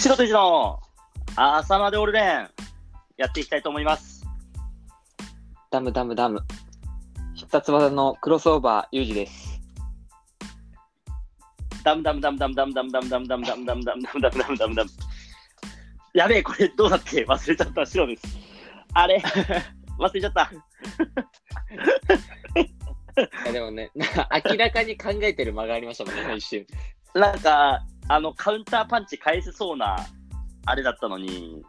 白とじの朝までオールデンやっていきたいと思います。ダムダムダム。必殺技のクロスオーバー、ユージです。ダムダムダムダムダムダムダムダムダムダムダムダムダムダムダムダムダム。やべえ、これどうだっけ忘れちゃった、白です。あれ忘れちゃった。いやでもね、明らかに考えてる間がありましたもんね、一瞬。なんか、あの、カウンターパンチ返せそうな、あれだったのに、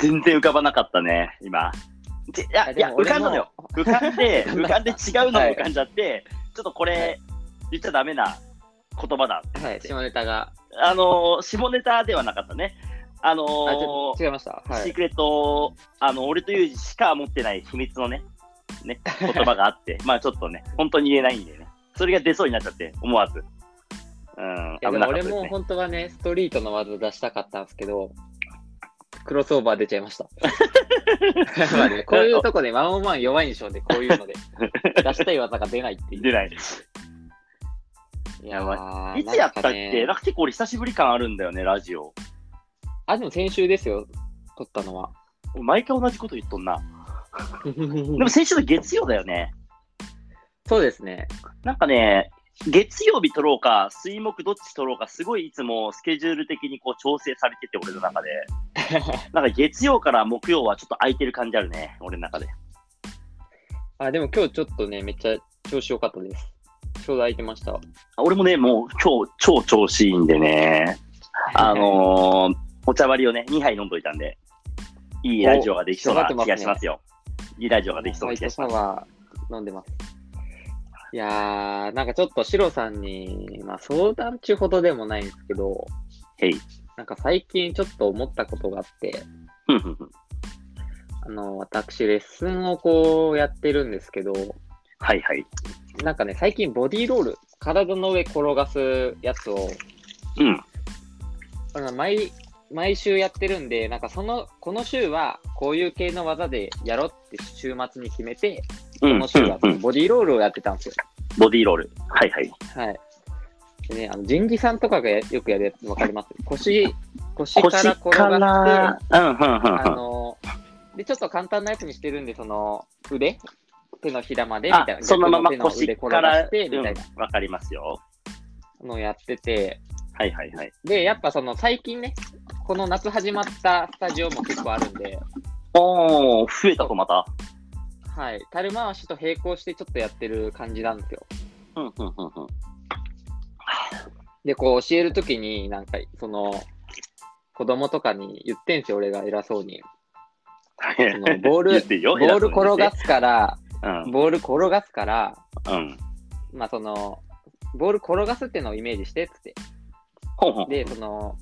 全然浮かばなかったね、今。でいや、いや、浮かんだのよ。浮かんで、浮かんで違うのも浮かんじゃって、ちょっとこれ、言っちゃダメな言葉だ。はい、下ネタが。あのー下ネタではなかったね。あのあ、ー違いました。はい。シークレット、あの、俺とユージしか持ってない秘密のね、ね、言葉があって、まあちょっとね、本当に言えないんでね。それが出そうになっちゃって、思わず。うん、いや危でも俺も。本当はね、ストリートの技出したかったんですけど、クロスオーバー出ちゃいました。まあね、こういうとこでワンオンワン弱いんでしょうね、こういうので。出したい技が出ないっていう。出ない。いやーいつやったっけ？なんかねなんか結構俺久しぶり感あるんだよね、ラジオ。あ、でも先週ですよ、撮ったのは。毎回同じこと言っとんな。でも先週の月曜だよね。そうですね。なんかね、月曜日撮ろうか、水木どっち撮ろうか、すごいいつもスケジュール的にこう調整されてて、俺の中で。なんか月曜から木曜はちょっと空いてる感じあるね、俺の中で。あ、でも今日ちょっとね、めっちゃ調子良かったです。ちょうど空いてました。俺もね、もう今日超調子いいんでね、あのー、お茶割りをね、2杯飲んどいたんで、いいラジオができそうな気がしますよ。いいラジオができそうな気がします。飲んでます。いやー、なんかちょっとシロさんに、まあ相談中ほどでもないんですけど、へい。なんか最近ちょっと思ったことがあって、ふんふんふんあの、私レッスンをこうやってるんですけど、はいはい。なんかね、最近ボディーロール、体の上転がすやつを、うん。あの毎、毎週やってるんで、なんかその、この週はこういう系の技でやろうって週末に決めて、うん。この週はボディーロールをやってたんですよ。ボディーロール。はいはい。はい。でね、あの、人事さんとかがやよくやるやつわかります？腰、腰から腰転かがらって、、うん、ふんふんあ。の、で、ちょっと簡単なやつにしてるんで、その、腕？手のひらまで、みたいな。あそのまま腰から、転がして、みたいなうんわかりますよ。のをやってて、はいはいはい。で、やっぱその、最近ね、この夏始まったスタジオも結構あるんで、おー、増えたとまた。はい。樽回しと並行してちょっとやってる感じなんですよ。うん、ふんふんふん。で、こう教えるときに、なんか、その、子供とかに言ってんすよ、俺が偉そうに。そのボール ボール転がす。すから、うん。ボール転がすから、うん。まあその、ボール転がすってのをイメージして、つって。ほんほん。で、その、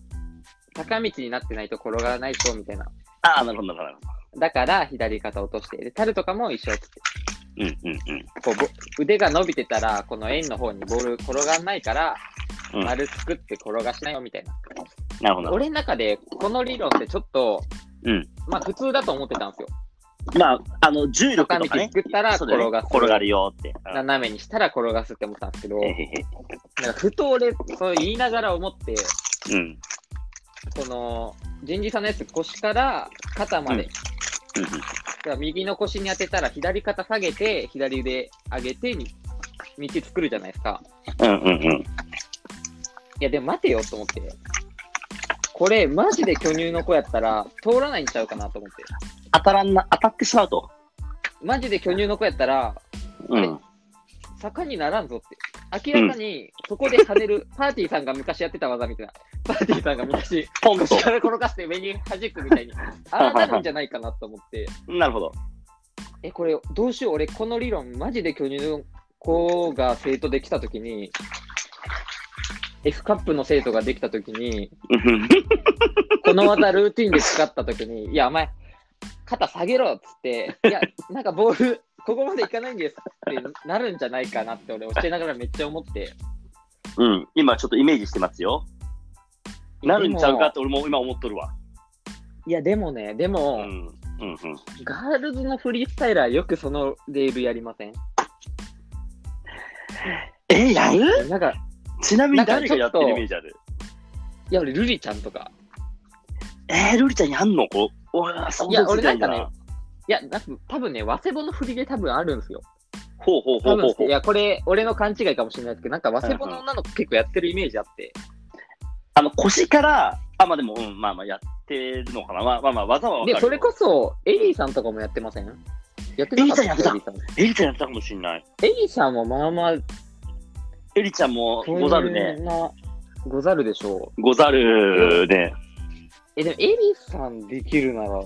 坂道になってないと転がらないと、みたいな。ああ、なるほど、なるほど。だから、左肩落として。で、タルとかも一緒、つって。うんうんうん。こうぼ腕が伸びてたら、この円の方にボール転がんないから、うん丸作って転がしないよ、みたいな。なるほど。俺の中で、この理論ってちょっと、うん。まあ普通だと思ってたんですよ。まあ、あの、重力とかね。作ったら転がす。転がるよって。うん斜めにしたら転がすって思ったんですけど。なんかふと俺、そう言いながら思って、うん。この、人事さんのやつ腰から肩まで、うんだから右の腰に当てたら左肩下げて、左腕上げてに、道作るじゃないですか。うんうんうん。いや、でも待てよと思って。これ、マジで巨乳の子やったら、通らないんちゃうかなと思って。当たらんな、当たってしまうと。マジで巨乳の子やったら、うん。坂にならんぞって。明らかに、そこで跳ねる、パーティーさんが昔やってた技みたいな。パーティーさんが昔、ポン。から転がして上に弾くみたいに。ああなるんじゃないかなと思って。なるほど。え、これ、どうしよう。俺、この理論、マジで巨乳の子が生徒できたときに、F カップの生徒ができたときに、う んこの技ルーティンで使ったときに、いや、お前、肩下げろっつって、いや、なんかボール、ここまでいかないんですってなるんじゃないかなって俺教えながらめっちゃ思って。うん。今ちょっとイメージしてますよ。なるんちゃうかって俺も今思っとるわ。いや、でもね、でうも、ん。うんうん。ガールズのフリースタイラーよくそのレールやりません？え、やる？なんか、ちなみに誰がやってるイメージある？いや、俺、ルリちゃんとか。えー、ルリちゃんやんの？こう、お想いや、像つ。俺なんかね、いや、なんか多分ね、早稲本の振りで多分あるんですよ。ほうほうほ多うほうほう。分いや、これ、俺の勘違いかもしれないですけど、なんか早稲本の女の子結構やってるイメージあって。あの、腰から、あ、まあでも、うん、まあまあやってるのかな。まあまあまあ、技はわかるで、よ。それこそ、エリーさんとかもやってません？やってなかったエリーさんやってたエリーさん。エリちゃんやったかもしれない。エリーさんもまあまあ、エリちゃんもござるね。な。ござるでしょう。ござるね。え、でもエリーさんできるなら、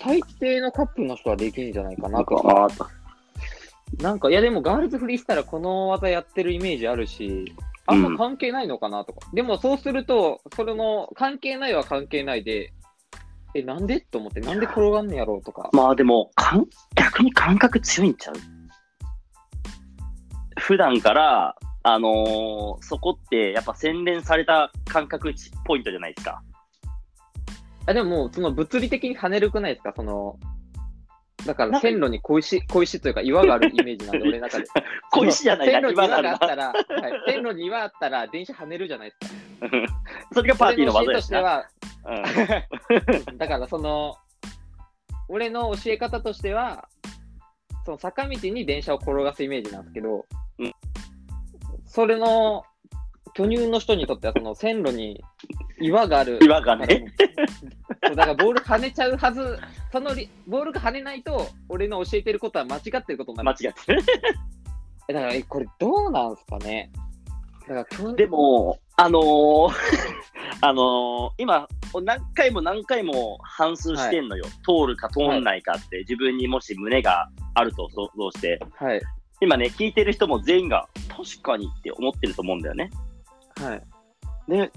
大抵のカップルの人はできるんじゃないかなと。ああった。なんか、いやでもガールズフリーしたらこの技やってるイメージあるし、あんま関係ないのかなとか。でもそうすると、それの関係ないは関係ないで、え、なんで？と思って、なんで転がんねやろうとか。まあでも、かん逆に感覚強いんちゃう？普段から、あのーそこってやっぱ洗練された感覚値ポイントじゃないですか。あ、でもその物理的に跳ねるくないですか？その、だから線路に小石、小石というか岩があるイメージなんで、俺の中で。小石じゃないな、線路に岩今があったら、はい、線路に岩あったら電車跳ねるじゃないですか。それがパーティーの技しな。しては、うん だからその、俺の教え方としては、その坂道に電車を転がすイメージなんですけど、うんそれの巨乳の人にとっては、その線路に岩がある。岩がね。そうだからボール跳ねちゃうはず、そのりボールが跳ねないと、俺の教えてることは間違ってることになる。間違ってる。えだから、えこれどうなんすかね？だから巨でも、あのー あのー今、何回も何回も反数してんのよ。通るか通んないかって、自分にもし胸があると想像して。はい。今ね、聞いてる人も全員が、確かにって思ってると思うんだよね。はい。ね。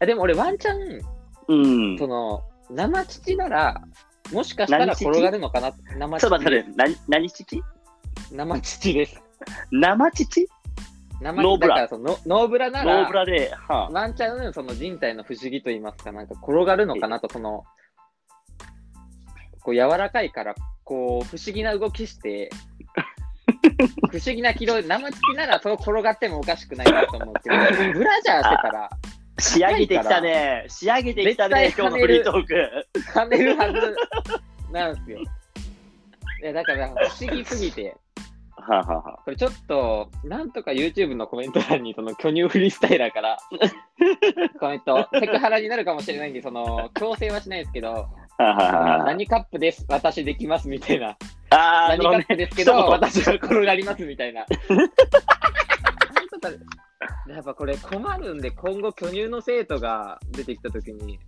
あでも俺ワンチャン、うん。ちょその、生乳なら、もしかしたら転がるのかな？生っと待って乳。待って、何、何乳？生乳です。生乳？生ノーブラノノーブラなノら、ーブラで、はあ、ワンチャンその人体の不思議と言いますか、なんか転がるのかなと、その、こう柔らかいから、こう不思議な動きして、不思議な軌道で、生乳ならそう転がってもおかしくないなと思うけど、ブラジャーしてたら、仕上げてきたね。仕上げてきたね、今日のフリートーク。跳ねるはずなんですよ。いや、だから不思議すぎて、はあ、はあはあ、これちょっと、なんとか YouTube のコメント欄に、その巨乳フリースタイラーから、コメント、セクハラになるかもしれないんで、その、強制はしないですけど、はあはあはあ何カップです、私できますみたいな。あー、何カップですけど、私は転がりますみたいな。やっぱこれ困るんで、今後巨乳の生徒が出てきたときに、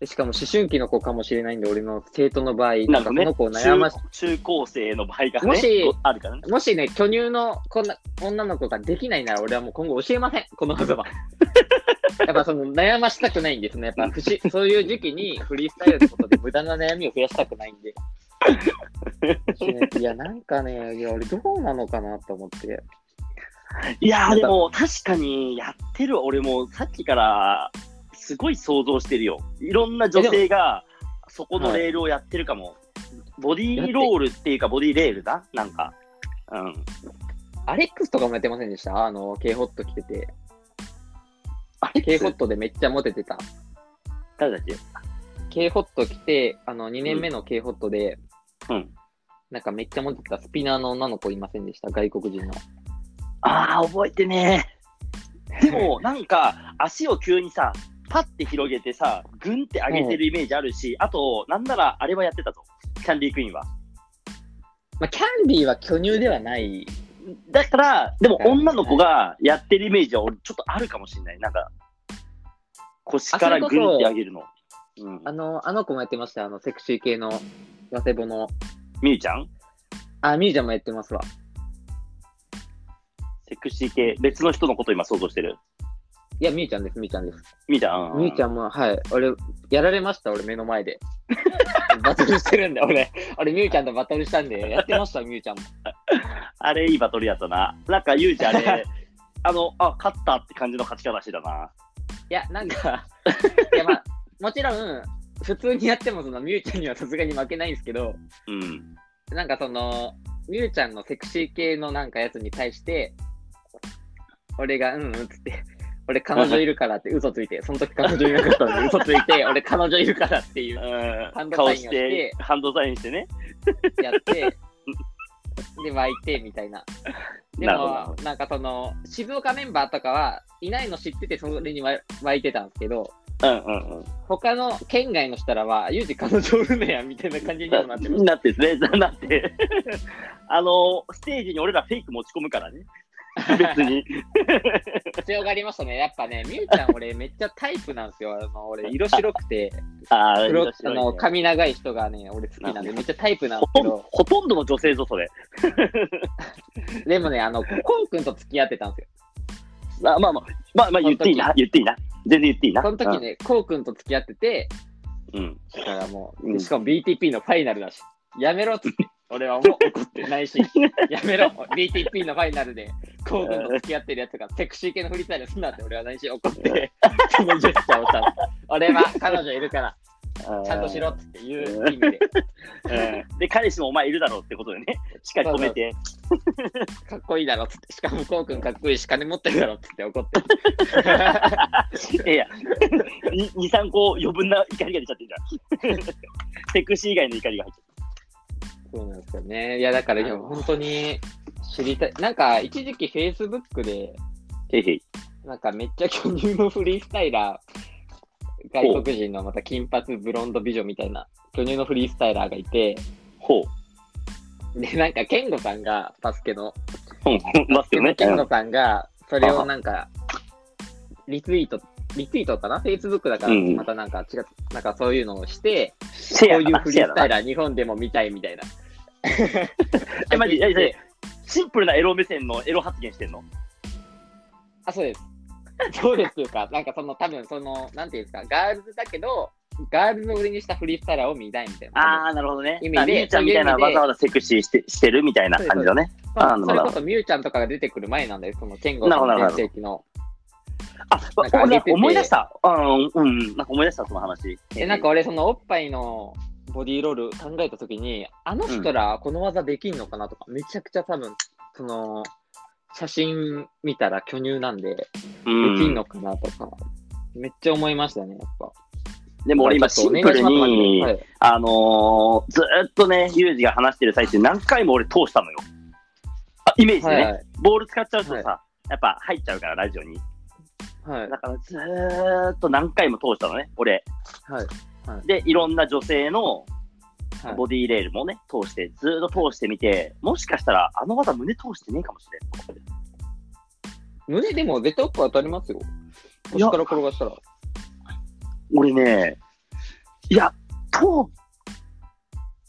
でしかも思春期の子かもしれないんで、俺の生徒の場合、なんかその子を悩まし中中高生の場合がね、もしあるからね。もしね、巨乳のこんな女の子ができないなら、俺はもう今後教えません、この技は。やっぱその悩ましたくないんですね。やっぱ不思そういう時期にフリースタイルってことで無駄な悩みを増やしたくないんで。いや、なんかね、いや、俺どうなのかなと思って。いやーでも確かにやってる俺もさっきからすごい想像してるよ。いろんな女性がそこのレールをやってるかも。ボディーロールっていうかボディーレールだ？なんか。うん。アレックスとかもやってませんでした？あの、K ホット着てて。あれ K ホットでめっちゃモテてた。誰だっけ？K ホット着て、あの、2年目の K ホットで、うん。なんかめっちゃモテてたスピナーの女の子いませんでした？外国人の。ああ、覚えてねえ。でも、なんか、足を急にさ、パッて広げてさ、グンって上げてるイメージあるし、あと、なんならあれはやってたぞ。キャンディークイーンは。まあ、キャンディーは巨乳ではない。だから、でもはい女の子がやってるイメージは俺ちょっとあるかもしれない。なんか、腰からグンって上げるの。うん。あの、あの子もやってました。あの、セクシー系の、ワセボの。みゆちゃん？あ、ミュージャンもやってますわ。セクシー系、別の人のこと今想像してる？いや、ミューちゃんです、ミューちゃんです。みゆちゃん？ミューちゃんも、はい。俺、やられました、俺、目の前で。バトルしてるんで、俺。俺、ミューちゃんとバトルしたんで、やってました、ミューちゃんも。あれいいバトルやったな。なんかゆうちゃんあれ、あの、あ、勝ったって感じの勝ち方してたな。いや、なんか、いや、まあ、もちろん、普通にやっても、その、ミューちゃんにはさすがに負けないんですけど、うん。なんかその、ミューちゃんのセクシー系のなんかやつに対して、俺が、うんうんっつって、俺彼女いるからって嘘ついて、その時彼女いなかったのに 嘘ついて、俺彼女いるからっていううんハンドサインを顔してハンドサインしてね。やって、で、湧いてみたいな。でも、なんかその、静岡メンバーとかはいないの知ってて、それに湧いてたんですけど、うんうんうん。他の県外の人らは、ユージ彼女おるねや、みたいな感じにもなってます。なってですね、なって。あの、ステージに俺らフェイク持ち込むからね。別に。強がりましたね。やっぱね、みゆちゃん俺めっちゃタイプなんですよ。あの俺、色白くて、ああ、黒ねの髪長い人がね、俺好きなんで、めっちゃタイプなんでほとんどすけど、ほとんどの女性ぞ、それ。でもね、あの、コウ君と付き合ってたんですよ。あまあまあ、まあまあ言っていいな、言っていいな。全然言っていいな。その時ね、コウ君と付き合ってて、うん。だからもう、うん。しかも BTP のファイナルだし、やめろっつって、俺はもう怒ってないし、やめろ、BTP のファイナルで、コウ君と付き合ってるやつがセクシー系のフリースタイルすんなって俺はないし怒って、そのジェスチャーをしたの。俺は彼女いるから、うんちゃんとしろっつっていう意味で、うんで、彼氏もお前いるだろうってことでね、しっかり止めて。かっこいいだろっつって、しかもコウ君かっこいいし、金持ってるだろっつって怒って。いやいや、2、3個余分な怒りが出ちゃってるじゃん。セクシー以外の怒りが入っちゃっそうなんですよね。いや、だから、いや本当に知りたい。なんか、一時期 Facebook で、て。へいへい。なんかめっちゃ巨乳のフリースタイラー、外国人のまた金髪ブロンド美女みたいな巨乳のフリースタイラーがいて、ほう。で、なんか、ケンゴさんが、バスケの、うん、ますよね。ケンゴさんが、それをなんか、リツイート、リツイートかな ?Facebook だから、うんまたなんか違う、なんかそういうのをして、シェアかなこういうフリースタイララー日本でも見たいみたいな。え、マジ、え、えシンプルなエロ目線のエロ発言してんの？あ、そうです。そうですっていうか、なんかその多分その、なんていうんですか、ガールズだけど、ガールズを売りにしたフリースタイラーを見たいみたいな。ああ、なるほどね。意味であみゆちゃんみたいなわざわざセクシーしてしてるみたいな感じだね。まあそれこそミュウちゃんとかが出てくる前なんだよ、そのケンゴの全盛期の。あ、なんか思い出した。うん、うん、なんか思い出した、その話。え、なんか俺、そのおっぱいのボディーロール考えたときに、あの人らこの技できんのかなとか、めちゃくちゃ多分、その、写真見たら巨乳なんで、でうん、きんのかなとか、めっちゃ思いましたね、やっぱ。でも俺今シンプルに、はい、あのー、ずーっとね、ユージが話してる最中何回も俺通したのよ。あイメージでね、はいはいボール使っちゃうとさ、はやっぱ入っちゃうから、ラジオに。はい。だからずーっと何回も通したのね、俺。はい。で、いろんな女性のはいボディーレールもね、通して、ずーっと通してみて、もしかしたらあの技胸通してねえかもしれん。胸でも絶対おっぱい当たりますよ。腰から転がしたら。俺ね、いや、通っ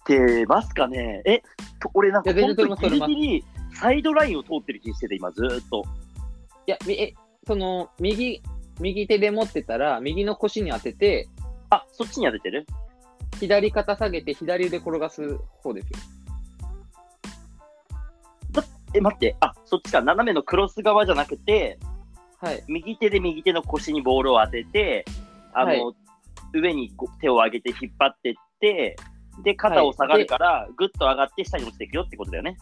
てますかねえ、と俺なんか本当にギリギリサイドラインを通ってる気してて、今ずーっと。いや、みえ、その、右、右手で持ってたら、右の腰に当てて、あ、そっちに当ててる？左肩下げて、左腕転がす方ですよ。え、待って、あ、そっちか、斜めのクロス側じゃなくて、はい。右手で右手の腰にボールを当てて、あの、はい上に手を上げて引っ張ってって、で、肩を下がるから、ぐっと上がって下に落ちていくよってことだよね。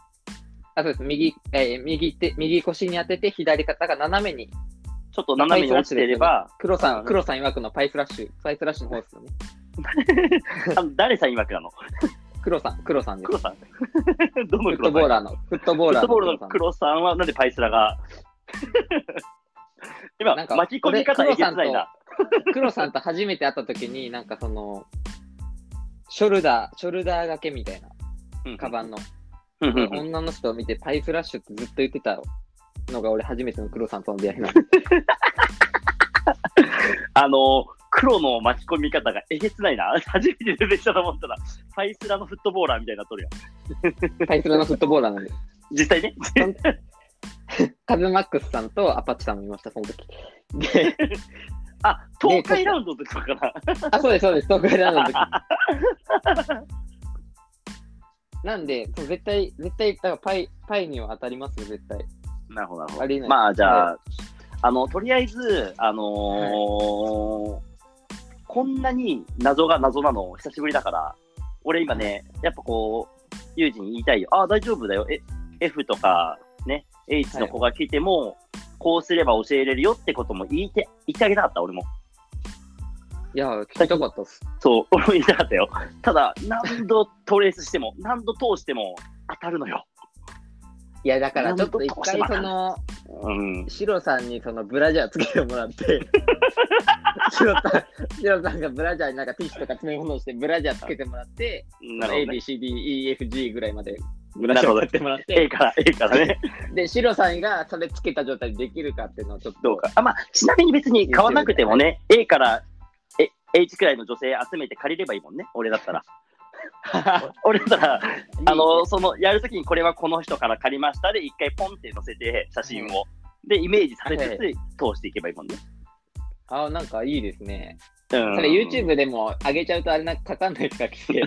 あ、そうです。右、えー右手、右腰に当てて、左肩が斜めに。ちょっと斜めに落ちてれば、黒さ、うんん黒さん曰くのパイフラッシュ、パイフラッシュの方ですよね。あの誰さん曰くなの？黒さん、黒さんです。黒さん どのフッ黒さん？トボーラーの、フットボーラーフットボールの黒黒さんはなんでパイスラが？今なんか巻き込み方えげつないな。黒さんと初めて会った時に、なんかその、ショルダー、ショルダー掛けみたいな、うんカバンの。うんうんうん女の人を見て、パイフラッシュってずっと言ってたのが俺初めての黒さんとの出会いなんで。あの、黒の巻き込み方がえげつないな。初めて出てきたと思ったら、パイスラのフットボーラーみたいになっとるやん。パイフラのフットボーラーなんで。実際ね。カズマックスさんとアパッチさんもいました、その時。で、あ、東海ラウンドの時とかかな。あ、そうです、そうです、東海ラウンドの時。なんで、そう絶対、絶対、だからパイ、パイには当たりますよ、絶対。なるほど、なるほど。まあ、じゃあ、はあの、とりあえず、あのーこんなに謎が謎なの久しぶりだから、俺今ね、やっぱこう、ユージに言いたいよ。あ、大丈夫だよ。え、F とか、ね、H の子が来ても、こうすれば教えれるよってことも言いて、言ってあげたかった、俺も。いや、聞きたかったっす。そう、俺も言いたかったよ。ただ、何度トレースしても、何度通しても当たるのよ。いや、だからちょっと一回その、うん。シロさんにそのブラジャーつけてもらって、シロさん、シロさんがブラジャーになんかティッシュとか詰め物してブラジャーつけてもらって、なるほど、A, ね B,。C, D, E, F, G ぐらいまでブラジャーをやってもらっ A て、から、A からね。で、シロさんがそれつけた状態でできるかっていうのをちょっと、どうか。あ、まあ、ちなみに別に買わなくてもね、A からえ H くらいの女性集めて借りればいいもんね、俺だったら。俺だったら、あの、その、やるときにこれはこの人から借りましたで、一回ポンって載せて、写真を。で、イメージされつつ、通していけばいいもんね。あ、なんかいいですね。うん。それ YouTube でも上げちゃうとあれなんかかかんないですか、規制。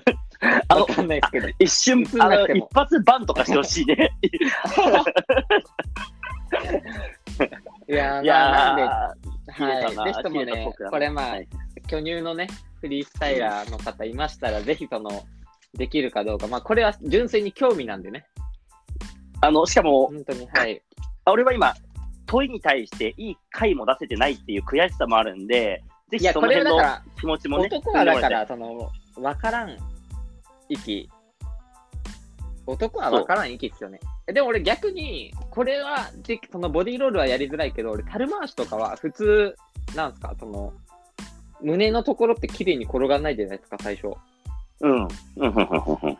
あのわかんないですけど。一瞬あの、一発バンとかしてほしいね。いやー、いまあ、なんで、はい。ぜひともねこれまあはい、巨乳のね、フリースタイラーの方いましたら、ぜひその、できるかどうか。まあ、これは純粋に興味なんでね。あの、しかも、本当に、はい。俺は今、問いに対していい回も出せてないっていう悔しさもあるんで、ぜひそこの辺の気持ちもら、ね。男はだから、その、わからん息。男はわからん息ですよね。でも俺逆に、これは、でそのボディーロールはやりづらいけど、俺、樽回しとかは普通、なんすか、その、胸のところって綺麗に転がらないじゃないですか、最初。うん。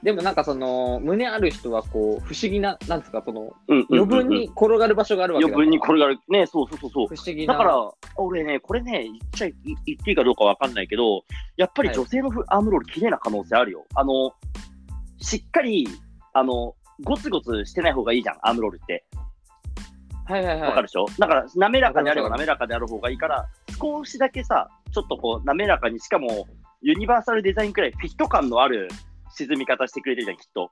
でもなんかその、胸ある人はこう、不思議な、なんですか、その、うん。余分に転がる場所があるわけだ余分に転がる。ね、そうそうそうそう。不思議な。だから、俺ね、これね、言っちゃい言っていいかどうかわかんないけど、やっぱり女性のフアームロール綺麗な可能性あるよ。あの、しっかり、あの、ゴツゴツしてない方がいいじゃん、アームロールって。はいはいはい。わかるでしょ？だから、滑らかであれば滑らかである方がいいから、少しだけさ、ちょっとこう、滑らかに、しかも、ユニバーサルデザインくらいフィット感のある沈み方してくれてるじゃん、きっと。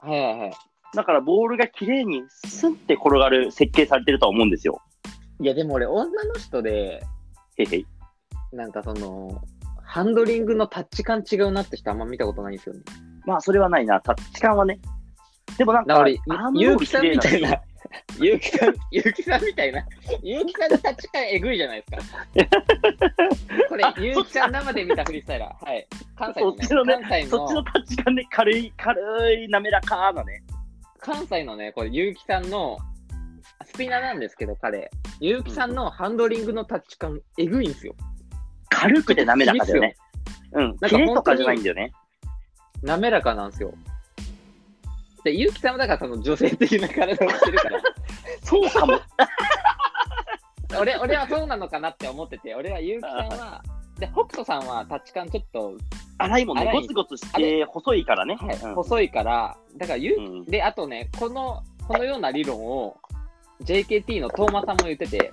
はいはいはい。だから、ボールが綺麗にスンって転がる設計されてるとは思うんですよ。いや、でも俺、女の人で、へいへい。なんかその、ハンドリングのタッチ感違うなって人あんま見たことないんですよね。まあ、それはないな。タッチ感はね。でもなんか、だからアー、ムロールゆうきさんみたいな、ゆうきさん、ゆうきさんみたいな、ゆうきさんのタッチ感えぐいじゃないですか。これあ、ゆうきさん生で見たフリースタイラー。はい。関西のね、そっちのね関西そっちのの、タッチ感ね、軽い、軽い、滑らかなね。関西のね、これ、ゆうきさんの、スピナーなんですけど、彼、ゆうきさんのハンドリングのタッチ感、えぐいんですよ。軽くて滑らかだよね。うん。か綺麗とかじゃないんだよね。滑らかなんですよ。で、ゆうきさんはだからその女性的な体をしてるから、そうかも。俺俺はそうなのかなって思ってて、俺はゆうきさんは、で、北斗さんはタッチ感ちょっと、粗いもんね。粗いゴツゴツして細いからね。はいうん細いから、だからゆう、うんで、あとね、この、このような理論を JKT のトーマさんも言ってて、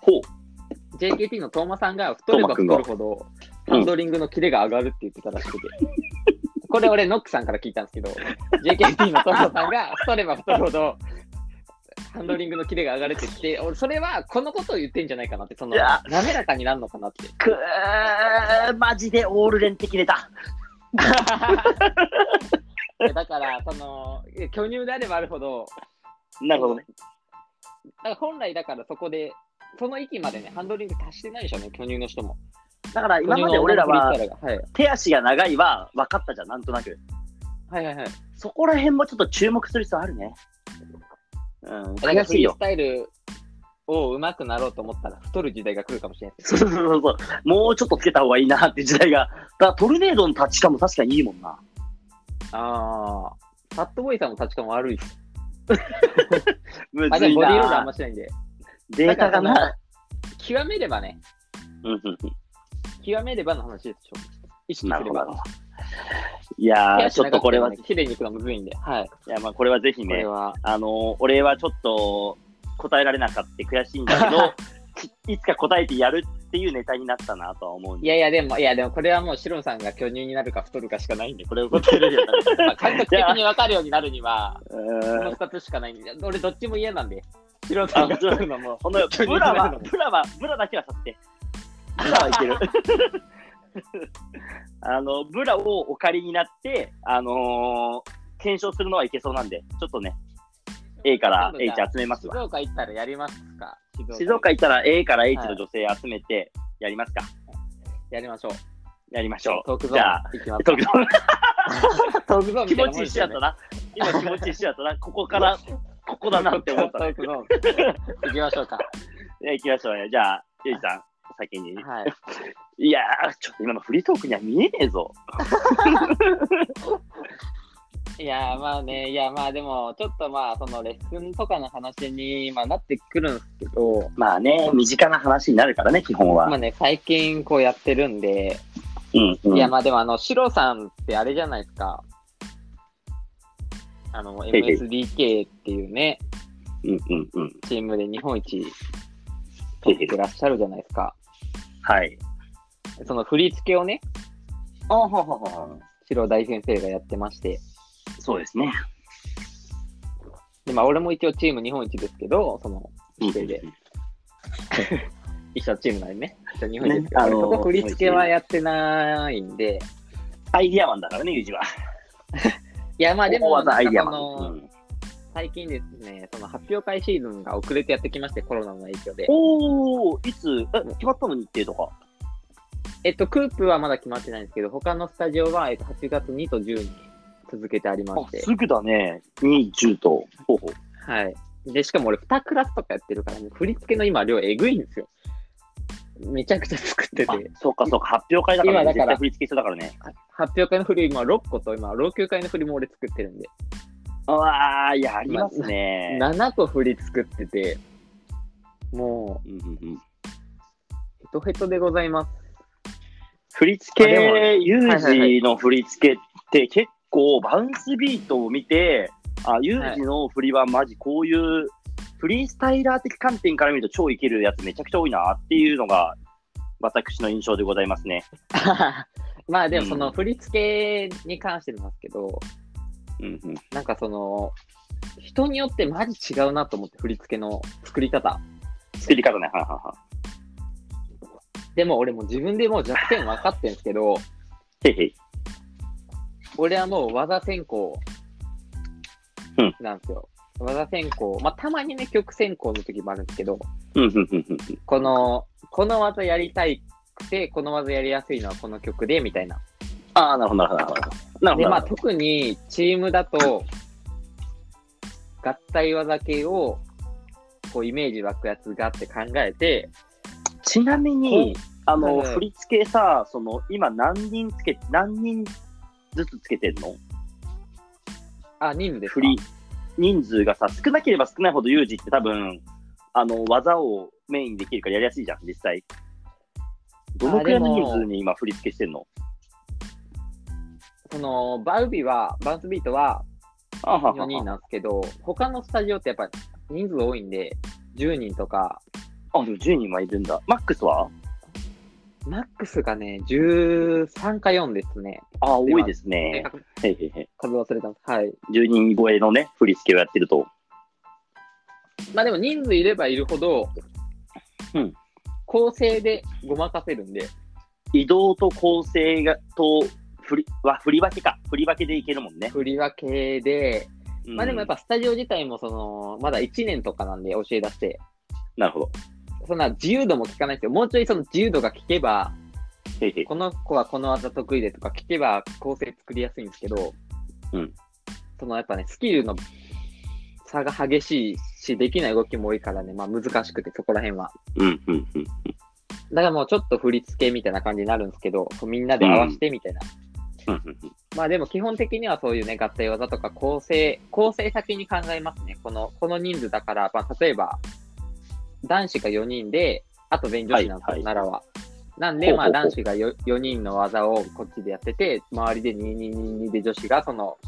ほう。JKT のトーマさんが太れば太るほど、うんハンドリングのキレが上がるって言ってたらしくて。これ俺、ノックさんから聞いたんですけど、JKT のトーマさんが 太れば太るほど、ハンドリングのキレが上がるって言って、俺、それはこのことを言ってんじゃないかなって、その、いや滑らかになるのかなって。くー、マジでオールレン的ネタ。だから、その、巨乳であればあるほど、なるほどね。だから本来だからそこで、その域までね、ハンドリング達してないでしょうね、巨乳の人も。だから今まで俺らは手足が長いは分かったじゃん、なんとなく。はい、はいはいはい。そこら辺もちょっと注目する必要あるね。うん、悔しいよス。タイルを上手くなろうと思ったら太る時代が来るかもしれない。そうそうそうそう。もうちょっとつけた方がいいなって時代が。だからトルネードのタッチ感も確かにいいもんな。ああ。ファットボーイさんも立ち感悪いです。むあ、でずいもボディーロールあんなましないんで。データがな。極めればね、うんうんうん極めればの話ですよ。意識すれば。いやー、ちょっとこれは、い綺麗にいくのむずいんで。はい。や、まあこれはぜひね。あのー俺はちょっと答えられなかった悔しいんだけど、きいつか答えてやるっていうネタになったなとは思うんで。いやいや、でも、いや、でもこれはもう、シロンさんが巨乳になるか太るかしかないんで、これを答えれるようになる。まあ、感覚的に分かるようになるには、う このーん2つしかないんで、俺どっちも嫌なんで、シロンさんが太るのも、この巨乳ブラはブラは、ブラだけはさせて。ブラはいける。あの、ブラをお借りになって、あのー検証するのはいけそうなんで、ちょっとね。A から H あ集めますわ。静岡行ったらやりますか？静岡行ったら A から H はいの女性集めてやりますか。やりましょう。やりましょう。トークゾじゃあ、ーン行きますトークゾーン トークゾーン気持ち一緒やったな。今気持ち一緒やったな。ここから、ここだなって思ったね。トークゾーン行きましょうか。じゃあ行きましょうね。じゃあ、ゆいさん、先に。はい。いやー、ちょっと今のフリートークには見えねえぞ。いやーまあね、いやまあでも、ちょっとまあ、そのレッスンとかの話に、まあ、なってくるんですけど、まあね、身近な話になるからね、基本は。まあね、最近こうやってるんで、うん、うん。いやまあでもあの、シロさんってあれじゃないですか。あの、MSDK っていうね、うん、うん、うん。チームで日本一へい取ってらっしゃるじゃないですか。はい。その振り付けをね、あははは。シロ大先生がやってまして、そうですね。で、まあ俺も一応チーム日本一ですけど、その、うん 一人で、一緒チームなんでね、一緒日本一ですけど、ねあのー俺そこ振り付けはやってないんで、アイディアマンだからね、ユージは。いやまあでも、アイディアマン。うん最近ですね、その発表会シーズンが遅れてやってきまして、コロナの影響で。おー、いつ、え、決まったの日程とか？えっと、クープはまだ決まってないんですけど、他のスタジオは、えっと、8月2と10に続けてありまあし、て、すぐだね。2、10と。ほうほう。はい。で、しかも俺2クラスとかやってるから、もう振り付けの今量えぐいんですよ。めちゃくちゃ作ってあて、そうかそうか、発表会だから、ね、今だから振り付け一緒だからね。発表会の振り今6個と、今、老朽会の振りも俺作ってるんで、あー、やりますね。7個振り作ってて、もうんうんうんう、ヘトヘトでございます。振り付け、ユージの振り付けって結構バウンスビートを見て、あ、ユージの振りはマジこういうフリースタイラー的観点から見ると超いけるやつめちゃくちゃ多いなっていうのが私の印象でございますね。まあでもうんその振り付けに関してなんですけど、うんうん。なんかその、人によってマジ違うなと思って、振り付けの作り方。作り方ね。はいはいはい。でも俺も自分でもう弱点分かってるんですけど、へいへい。俺はもう技先行うんなんですよ。技先行。まあたまにね、曲先行の時もあるんですけど、うんうんうんうんうん。この、この技やりたいくて、この技やりやすいのはこの曲で、みたいな。ああ、なるほどなるほどなるほど。で、まあ。特にチームだと、合体技系を、こうイメージ湧くやつがって考えて、ちなみに、あの、振り付けさ、その、今何人つけ、何人ずつつけてんの？あ、人数ですか？振り、人数がさ、少なければ少ないほどユージって多分、あの、技をメインにできるからやりやすいじゃん、実際。どのくらいの人数に今振り付けしてんの？その、バウビは、バウンスビートはあはは4人なんですけど、他のスタジオってやっぱ人数多いんで、10人とか、あ、でも10人はいるんだ。マックスは？マックスがね、13か4ですね。あ、多いです正ね。数忘れたんです。はい。10人超えのね、振り付けをやってると。まあでも人数いればいるほど、うん構成でごまかせるんで、移動と構成が、と、振り、は、振り分けか。振り分けでいけるもんね。振り分けで、うんまあでもやっぱスタジオ自体もその、まだ1年とかなんで教え出して、なるほど。そんな自由度も聞かないですよ。もうちょいその自由度が聞けば、へいへい。この子はこの技得意でとか聞けば構成作りやすいんですけど、うんそのやっぱね、スキルの差が激しいし、できない動きも多いからね、まあ難しくて、そこら辺は。うん、うん、うん。だからもうちょっと振り付けみたいな感じになるんですけど、みんなで合わせてみたいな。うんまあでも基本的にはそういうね、合体技とか構成、構成先に考えますね。この、この人数だから、まあ例えば、男子が4人で、あと全員女子なんですよ、はいはい奈良は。なんで、まあ男子が 4, 4人の技をこっちでやってて、周りで2222で女子がその、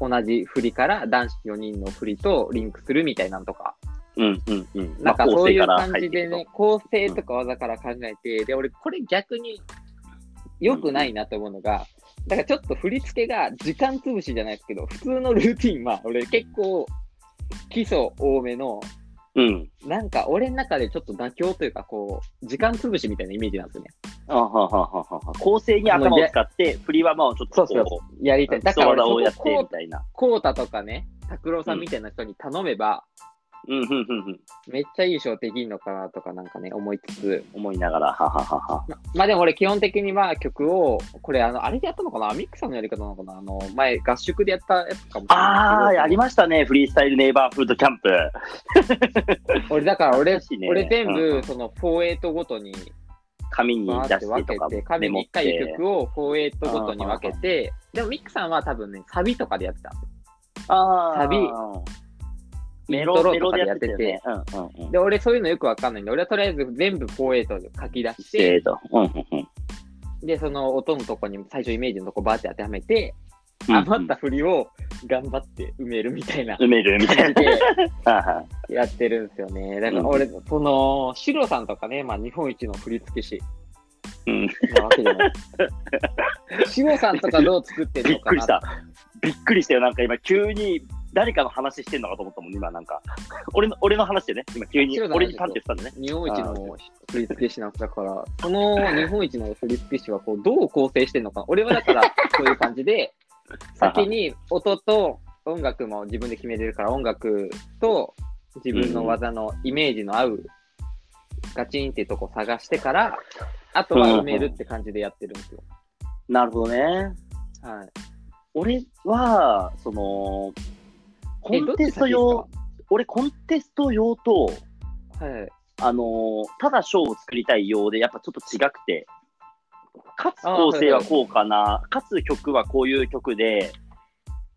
同じ振りから男子4人の振りとリンクするみたいなんとか。うん、うん、うん。なんかそういうまあ感じでね、構成とか技から考えて、で、俺これ逆に良くないなと思うのが、だからちょっと振り付けが時間潰しじゃないですけど、普通のルーティンは俺結構基礎多めの、うん。なんか俺の中でちょっと妥協というか、こう、時間潰しみたいなイメージなんですよね。あははははは。構成に頭を使って、振りはまあちょっとこう、そうそうやりたい。だから俺そこみたいな。コータとかね、拓郎さんみたいな人に頼めば、うん、うん、うん、うん。めっちゃいいショーできるのかなとかなんかね、思いつつ、思いながら、はははは。ままあでも俺基本的には曲を、これあの、あれでやったのかな？アミックさんのやり方なのかな？あの、前合宿でやったやつかもしれあないあ、ありましたね。フリースタイルネイバーフードキャンプ。俺だから俺、ね俺全うん部その48ごとに紙に出バーって分してとかけて、紙に1回曲を48ごとに分けて、でもミックさんは多分ね、サビとかでやってた。ああ。サビメロメロででやってて。で、俺そういうのよくわかんないんで、俺はとりあえず全部48で書き出して。うんうんうんで、その音のとこに最初イメージのとこバーって当てはめて、うん。余った振りを頑張って埋めるみたいな埋めるみたいな。やってるんですよね。だから俺、その、シロさんとかね、まあ日本一の振付師うん。なわけじゃない。シロさんとかどう作ってるびのかなっくりした。びっくりしたよ。なんか今急に誰かの話してんのかと思ったもん、今なんか。俺の、俺の話でね、今急に俺にパンって言ったんでね。日本一の振付師なんだから、その日本一の振付師はこうどう構成してるのかな。俺はだから、そういう感じで、先に音と音楽も自分で決めれるから、音楽と自分の技のイメージの合うガチンっていうとこ探してから、あとは埋めるって感じでやってるんですよ。なるほどね。はい。俺は、その、コえンテスト用、俺コンテスト用と、はい。あのーただショーを作りたいようで、やっぱちょっと違くて、かつ構成はこうかな、かつ曲はこういう曲で、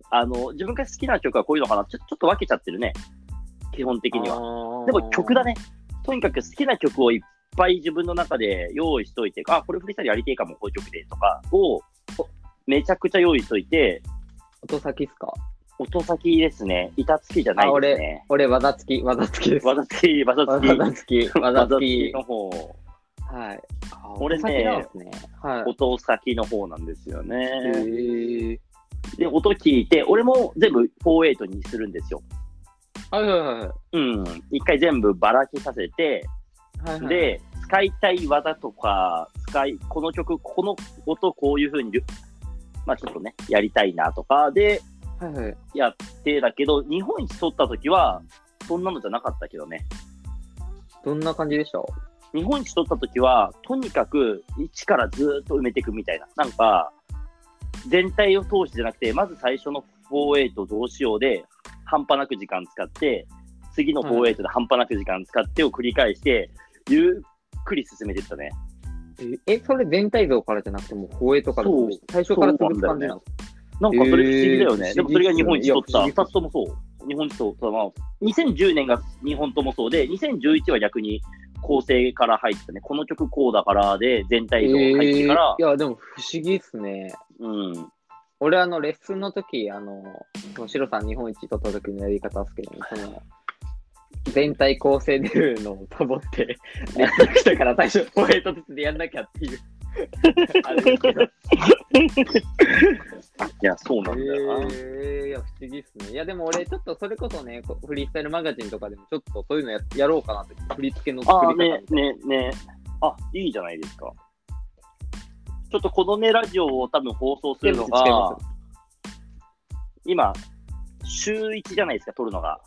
あの、自分が好きな曲はこういうのかな、ちょちょっと分けちゃってるね。基本的には。はでも曲だ。ね。とにかく好きな曲をいっぱい自分の中で用意しといて、あ、これフリースタイルやりてえかも、こういう曲で、とかを、めちゃくちゃ用意しといて、音先っすか？音先ですね。板付きじゃないですね。俺、技付き、技付きです。わざつき、わざつき。技付き、技付き。の方。はい。あ俺ね音先なんですね。はい。音先の方なんですよへね。ーで、音聞いて、俺も全部48にするんですよ。はいはいはい。うん。一回全部ばらけさせて、はいはい、で、使いたい技とか、使い、この曲、この音こういう風に、まあちょっとね、やりたいなとかではいはい。やってだけど、日本一取った時は、そんなのじゃなかったけどね。どんな感じでした？日本一取った時は、とにかく一からずーっと埋めていくみたいな。なんか、全体を通してじゃなくて、まず最初の48どうしようで、半端なく時間使って、次の48で半端なく時間使ってを繰り返して、ゆっくり進めていったね。え、えそれ全体像からじゃなくても、放映とかで最初から潰す感じなんですかなんかそれ不思議だよね。えーでもそれが日本一取った。不思議っすね二つともそう。日本一取ったまあ、2010年が日本ともそうで、2011は逆に構成から入ったね。この曲こうだからで、全体像入ってから、えーいや、でも不思議っすね。うん。俺、あの、レッスンの時、あの、シロさん日本一取った時のやり方ですけど、その、全体構成出るのをとぼって、レッスンしたから最初、ホエイトでやんなきゃっていう。あれですけど。いや、そうなんだよな。えー、いや、不思議っすね。いや、でも俺、ちょっとそれこそね、こうフリースタイルマガジンとかでも、ちょっとそういうのややろうかなって、振り付けの作り方ね、ね、ね。あ、いいじゃないですか。ちょっとこのね、ラジオを多分放送するのが、今、週1じゃないですか、撮るのが。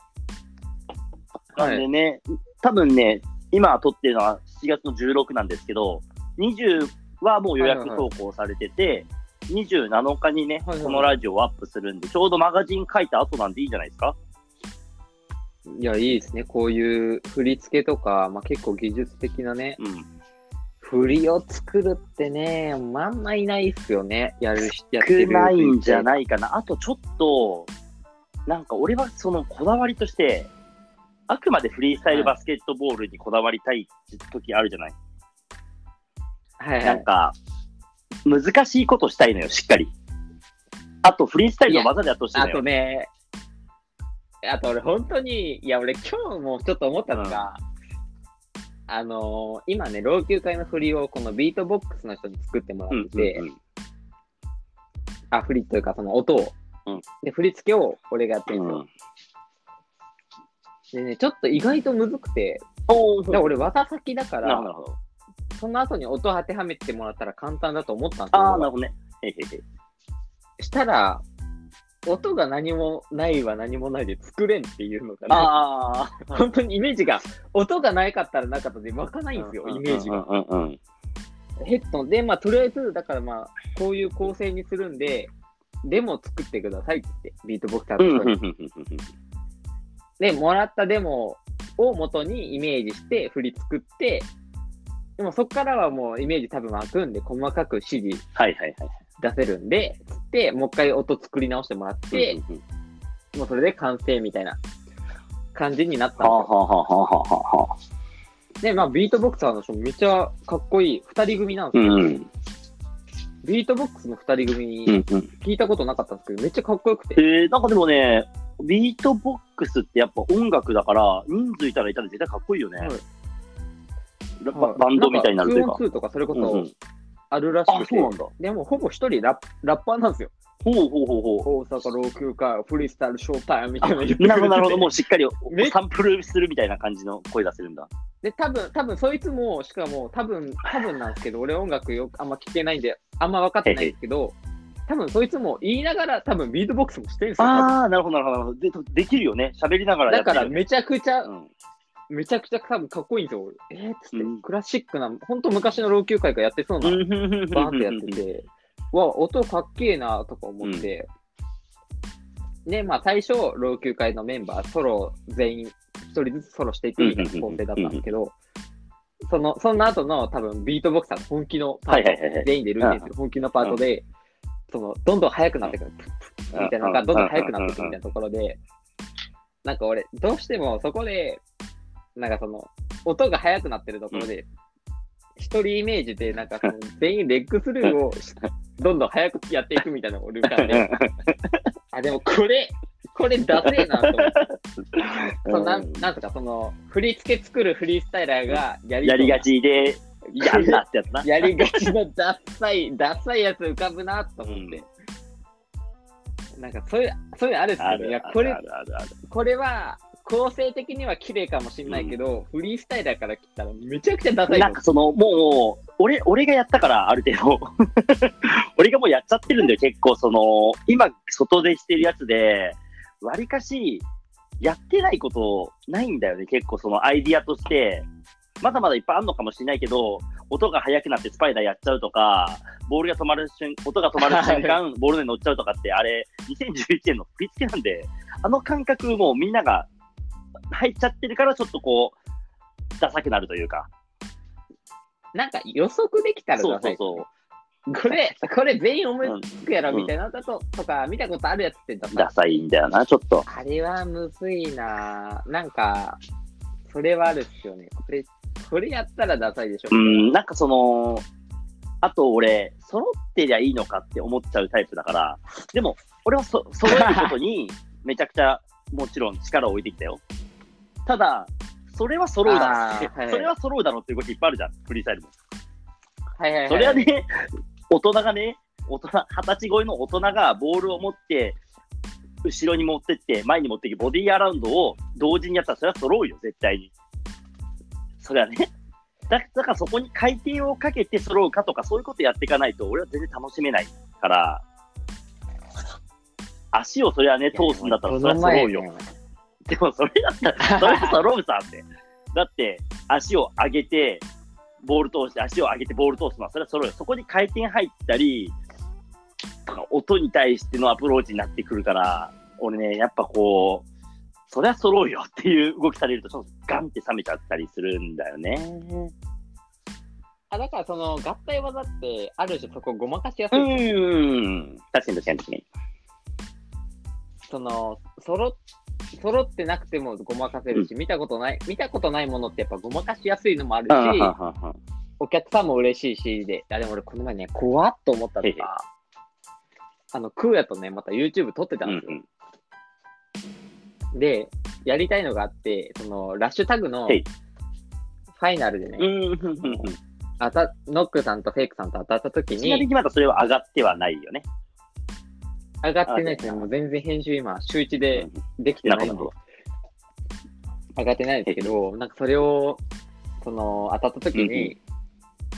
なんでね、多分ね、今撮ってるのは7月の16なんですけど、20はもう予約投稿されてて、27日にね、はいはいはいこのラジオをアップするんで、ちょうどマガジン書いた後なんでいいじゃないですか？いや、いいですね。こういう振り付けとか、まあ、結構技術的なね、うん。振りを作るってね、まんまいないっすよね。やるし、やってる。少ないんじゃいないかな。あとちょっと、なんか俺はそのこだわりとして、あくまでフリースタイルバスケットボールにこだわりたい時あるじゃない。はい？はい。なんか、難しいことしたいのよ、しっかり。あと、フリースタイルの技でやってほしいのあとよ。ね、あと俺本当に、いや俺今日もちょっと思ったのが、あのー今ね、老朽会の振りをこのビートボックスの人に作ってもらうんってて、うんうんあ、振りというかその音を。うんで、振り付けを俺がやってるんですよ。うんでね、ちょっと意外とむずくて、俺技先だかなるほどなら、るほど。その後に音当てはめてもらったら簡単だと思ったんですよ。ああ、なるほどね。へいへいへい。したら、音が何もないは何もないで作れんっていうのがね、ああ。本当にイメージが、音がないかったらなかったで湧かないんですよ、イメージが。うんうんうん。ヘッドで、まあ、とりあえず、だからまあ、こういう構成にするんで、デモを作ってくださいって言って、ビートボクサーうんの人に。で、もらったデモを元にイメージして、振り作って、でもそこからはもうイメージ多分湧くんで、細かく指示はいはいはい。出せるんで、つって、もう一回音作り直してもらって、うんうんもうそれで完成みたいな感じになったんで。はあはあはあはあはあはあ。で、まあ、ビートボクサーの人めっちゃかっこいい二人組なんですよ。うん。ビートボックスの二人組うんうん。聞いたことなかったんですけど、めっちゃかっこよくて。えー、なんかでもね、ビートボックスってやっぱ音楽だから、人数いたらいたら絶対かっこいいよね。はババンドみたいになるというか。2 on 2とかそれこそうんうんあるらしあ、くて、そうなんだ。でもほぼ一人ラップラッパーなんですよ。ほうほうほうほう。大阪老朽化、フリースタイルショータイムみたいな なるほど、なるほど。もうしっかりめサンプルするみたいな感じの声出せるんだ。で、多分多分そいつも、しかも多分多分なんですけど、俺音楽よくあんま聞けないんで、あんま分かってないんですけど、多分そいつも言いながら多分ビートボックスもしてるんですよ。ああ、なるほど、なるほど。でできるよね。喋りながらね。だからめちゃくちゃ、うんめちゃくちゃ多分かっこいいんですよ。俺えー、っつって、うん。クラシックな、本当昔の老朽化がやってそうな、バーンってやってて、わ、音かっけえなとか思って、で、まあ最初、老朽会のメンバー、ソロ全員、一人ずつソロしていくみたいな構成だったんですけど、その、その後の多分ビートボクサーの本気のパート、全員でルーティンする本気のパートで、その、どんどん速くなってくる、プップッみたいなのがどん。どん。速くなってくるみたいなところで、なん。か俺、どうしてもそこで、なんかその、音が速くなってるところで、一人イメージで、なんかその、全員レッグスルーをしどんどん速くやっていくみたいなのを俺浮かんで、あ、でもこれ、これダセえなと思って。そのなんなんとか、その、振り付け作るフリースタイラーがやりそうなやりがちで、やんなってやつな。やりがちなダッサい、ダッサいやつ浮かぶなと思って。なんかそういう、そういうのあるっすよね。いや、これあ、るあるあるこれは、構成的には綺麗かもしれないけど、フリースタイラーから来たらめちゃくちゃダサいなんかその、もう、俺、俺がやったから、ある程度。俺がもうやっちゃってるんだよ、結構、その、今、外でしてるやつで、わりかし、やってないことないんだよね、結構、そのアイディアとして。まだまだいっぱいあるのかもしれないけど、音が速くなってスパイダーやっちゃうとか、ボールが止まる瞬、音が止まる瞬間、ボールに乗っちゃうとかって、あれ、2011年の振り付けなんで、あの感覚もうみんなが入っちゃってるから、ちょっとこう、ダサくなるというか。う。なんか予測できたらそうダサい。そうそう。これ、これ全員思いつくやろみたいなのだと、とか、見たことあるやつってダサいダサいんだよな、ちょっと。あれはむずいななんか、それはあるっすよね。これ、これやったらダサいでしょ。うん、なんかその、あと俺、揃ってりゃいいのかって思っちゃうタイプだから、でも、俺はそ揃えることに、めちゃくちゃ、もちろん力を置いてきたよ。ただ、それは揃うだろうはいそれは揃うだろうっていう動きいっぱいあるじゃん、フリースタイルも。はいはいはい。それはね、大人がね、大人、二十歳超えの大人がボールを持って、後ろに持ってって、前に持ってきて、ボディーアラウンドを同時にやったら、それは揃うよ、絶対に。それはね。だだからそこに回転をかけて揃うかとか、そういうことやっていかないと、俺は全然楽しめないから、足をそれはね、通すんだったら、それは揃うよ。でもそれだったら、それは揃うさって。だって、足を上げて、ボール通して、足を上げてボール通すのは、それは揃うよ。そこに回転入ったり、とか音に対してのアプローチになってくるから、俺ね、やっぱこう、それは揃うよっていう動きされると、ちょっとガンって冷めちゃったりするんだよね。あ、だからその合体技って、ある種そこごまかしやすういですよ。ーん。確かに確かに確かに。その、揃っ揃ってなくてもごまかせるし、見たことない、見たことないものってやっぱごまかしやすいのもあるし、はんはんはお客さんも嬉しいし、で、あ、でも俺この前ね、怖っと思ったのが、あの、クーヤとね、また YouTube 撮ってたうんんですよ。うん。で、やりたいのがあって、その、ラッシュタグの、ファイナルでね、うんうんうんうん。あた、ノックさんとフェイクさんと当たった時に、ちなみにまだそれは上がってはないよね。上がってないですね。もう全然編集今、週一でできてないんで上がってないですけど、なんかそれを、その、当たった時に、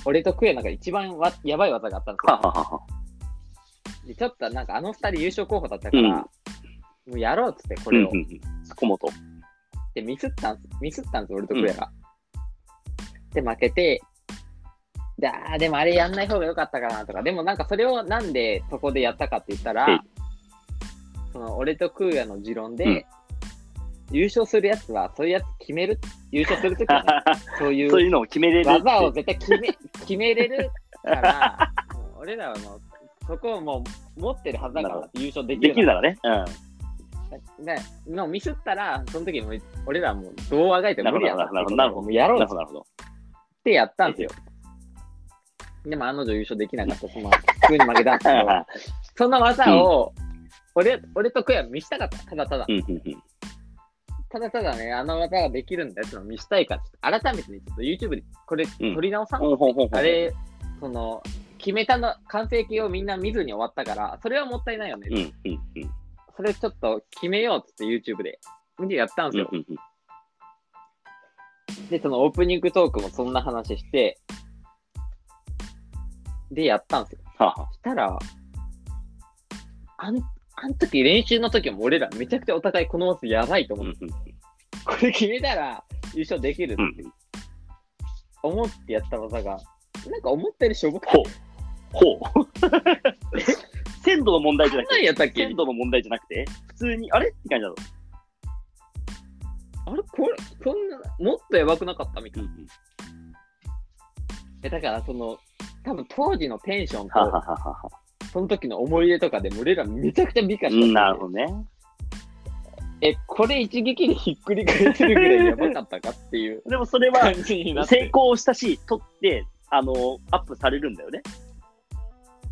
俺とクエの中で一番わやばい技があったんですよ。で、ちょっとなんかあの二人優勝候補だったから、うんもうやろうっつって、これを。うんうんうん。坂本。で、ミスったんす、ミスったんです、俺とクヤが。で、負けて、で、あーでもあれやんない方が良かったかなとか、でもなんかそれをなんでそこでやったかって言ったら、うんその俺とクーヤの持論で、優勝するやつは、そういうやつ決める、優勝するときは、ね、そういそういううのを決めれる。技を絶対決め、決めれるから、俺らはもう、そこをもう持ってるはずだから、優勝できるできるならね。うん。で、もうミスったら、その時も俺らはもうどうあがいても無理やなるほど、なるほど、やろうっなるほど、なるほど。てやったんですよ。でも、あの女優勝できなかったし、まあ、普通に負けたんですけど、その技を、俺、俺とクヤ見したかった。ただただう。ん、うん、うん。ただただね、あの技ができるんだよってのを見したいから、改めてね、ちょっと YouTube でこれうん撮り直さん、ほんあれ、その、決めたの、完成形をみんな見ずに終わったから、それはもったいないよね。うん、うん、うん。それちょっと決めようっつって YouTube で。見てやったんですよ。うん、うん。で、そのオープニングトークもそんな話して、で、やったんですよ。したら、あん、あん時練習の時も俺らめちゃくちゃお互いこのマスやばいと思って、うんうんこれ決めたら優勝できるってうん思ってやった技が、なんか思ったよりしょぼかっほう。ほう。鮮度の問題じゃなくた。何て、やったっけ？鮮度の問題じゃなくて、普通に、あれって感じだろ。あれ？これ、こんな、もっとやばくなかったみたいな。ん。え、だからその、多分当時のテンションははと、ははは。その時の思い出とかでも俺らめちゃくちゃ美化したんうん、ですよなるほどね。え、これ一撃でひっくり返せるぐらいやばかったかっていう でもそれは成功したし、撮って、あの、アップされるんだよね。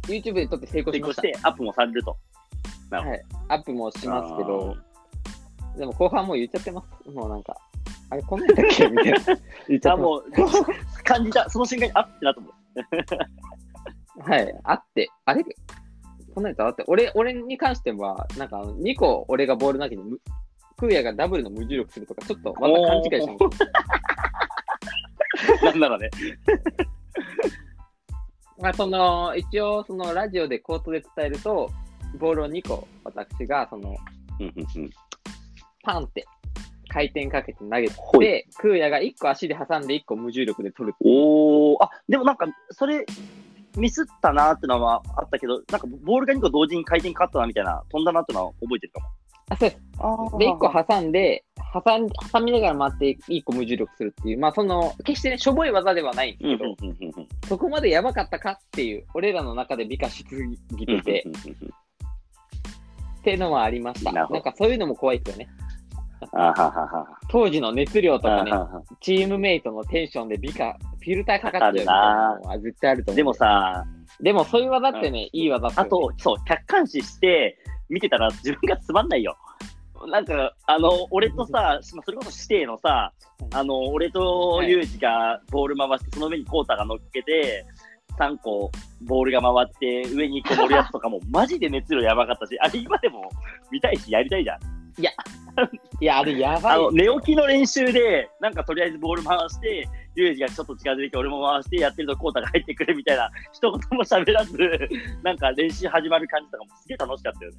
YouTube で撮って成功しまし。成功したて、アップもされると。なるほどはい。アップもしますけど、でも後半もう言っちゃってます。もうなんか、あれ、こんなんやっけみたいな。言っちゃあ、っもう、感じた。その瞬間に、あってなったもん。す。はい。あって、あれこんなんやったあって、俺、俺に関しては、なんかあの、2個俺がボール投げて、むクーヤがダブルの無重力するとか、ちょっとまた勘違いした なんならね。まあ、その、一応、その、ラジオで口頭で伝えると、ボールを2個、私が、その、パンって、回転かけて投げて、クーヤが1個足で挟んで1個無重力で取る。おー、あ、でもなんか、それ、ミスったなーってのはあったけど、なんかボールが2個同時に回転かかったなみたいな、飛んだなってのは覚えてるかも。あ、そうです。あで、1個挟んで、挟ん挟みながら回って1個無重力するっていう、まあ、その、決してね、しょぼい技ではないんですけど、そこまでやばかったかっていう、俺らの中で美化しすぎてて、っていうのはありました。なんかそういうのも怖いですよね。あははは当時の熱量とかねチームメイトのテンションで美化、フィルターかかっちゃうみたいなのは絶対あると思う。でも、さ、でもそういう技ってね、いい技ねあと、そう、客観視して見てたら自分がつまんないよ。なんか、あの、俺とさ、まあそれこそ指定のさ、あの、俺とユージがボール回して、その上にコータが乗っけて、3個ボールが回って、上に1個乗るやつとかも、マジで熱量やばかったし、あれ今でも見たいし、やりたいじゃん。いや、あれやばい。あの、寝起きの練習で、なんかとりあえずボール回して、ユージがちょっと近づいて俺も回してやってるとコータが入ってくるみたいな、一言も喋らず、なんか練習始まる感じとかもすげえ楽しかったよ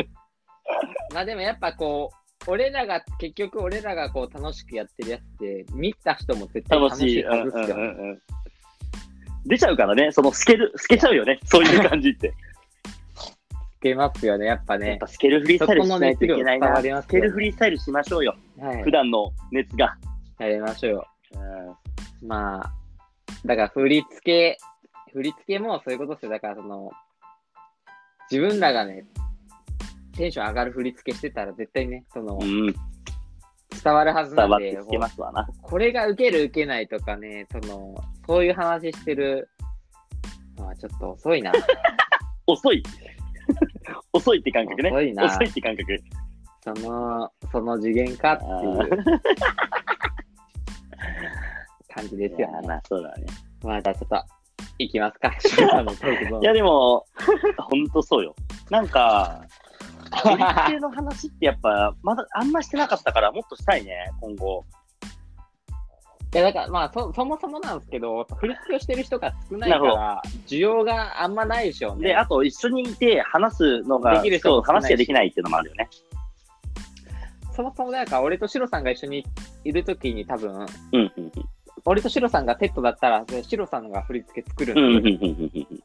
ね。まあでもやっぱこう、俺らが、結局俺らがこう楽しくやってるやつって、見た人も絶対楽しい。いはずっすよ。出ちゃうからね、その透ける、透けちゃうよね、そういう感じって。つけますよね、やっぱねやっぱ。スケルフリースタイルしないといけないな。そこの熱量伝わりますスケルフリースタイルしましょうよ。はい普。段の熱が。やりましょうよ。うんまあ、だから振り付け、振り付けもそういうことですよ。だからその、自分らがね、テンション上がる振り付けしてたら絶対ね、その、うん。伝わるはずなんで、てきてますわな。これが受ける受けないとかね、その、そういう話してるのはちょっと遅いな。遅い。遅いって感覚ね。遅いな遅いって感覚。その、その次元かっていう感じですよね。まあそうだね。まあ、じゃあちょっと、行きますか。いやでも、ほんとそうよ。なんか、振り付けの話ってやっぱ、まだあんましてなかったから、もっとしたいね、今後。いや、だからまあそ、そもそもなんですけど、振り付けをしてる人が少ないから、需要があんまないでしょうね。で、あと一緒にいて話すのが、できる人そう話ができないっていうのもあるよね。そもそもだから、俺とシロさんが一緒にいるときに多分、うん、うん、うん。俺とシロさんがテッドだったら、シロさんが振り付け作るうん、うん、んで、うん、うん、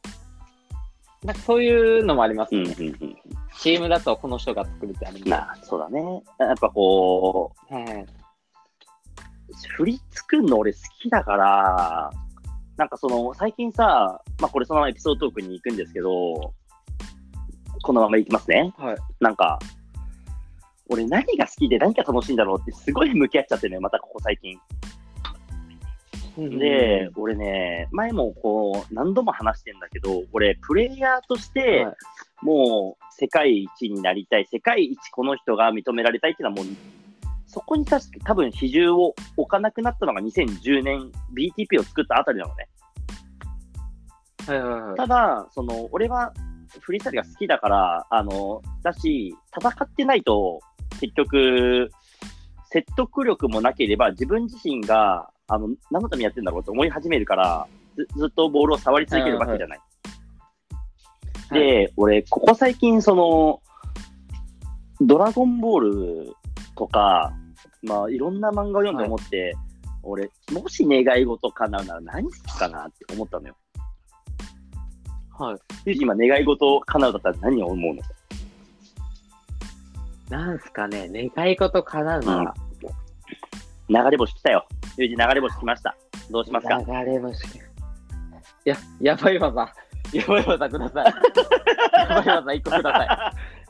なんかそういうのもありますうん、よね。うん、うん。チームだとこの人が作るってあるんで。まあ、そうだね。やっぱこう、はい。振り作るの俺好きだから、なんかその、最近さ、まあこれそのままエピソードトークに行くんですけど、このまま行きますね。はい。なんか、俺何が好きで何が楽しいんだろうってすごい向き合っちゃってね、またここ最近。で、俺ね、前もこう、何度も話してんだけど、俺、プレイヤーとして、はいもう世界一になりたい、世界一この人が認められたいっていうのはもう、そこに確か多分比重を置かなくなったのが2010年 BTP を作ったあたりなのね。はいはいはい。ただ、その、俺はフリースタイルが好きだから、あの、だし、戦ってないと、結局、説得力もなければ、自分自身が、あの、何のためにやってんだろうと思い始めるから、ずずっとボールを触り続けるわけじゃない。はいで、俺、ここ最近、その、ドラゴンボールとか、まあ、いろんな漫画を読んで思って、俺、もし願い事叶うなら何するかなって思ったのよ。はい。で今、願い事叶うだったら何を思うの？なんすかね、願い事叶うなら、流れ星来たよ。ゆうじ、流れ星来ました。どうしますか？流れ星。いや、やばい技。やばい技ください。やばい技一個ください。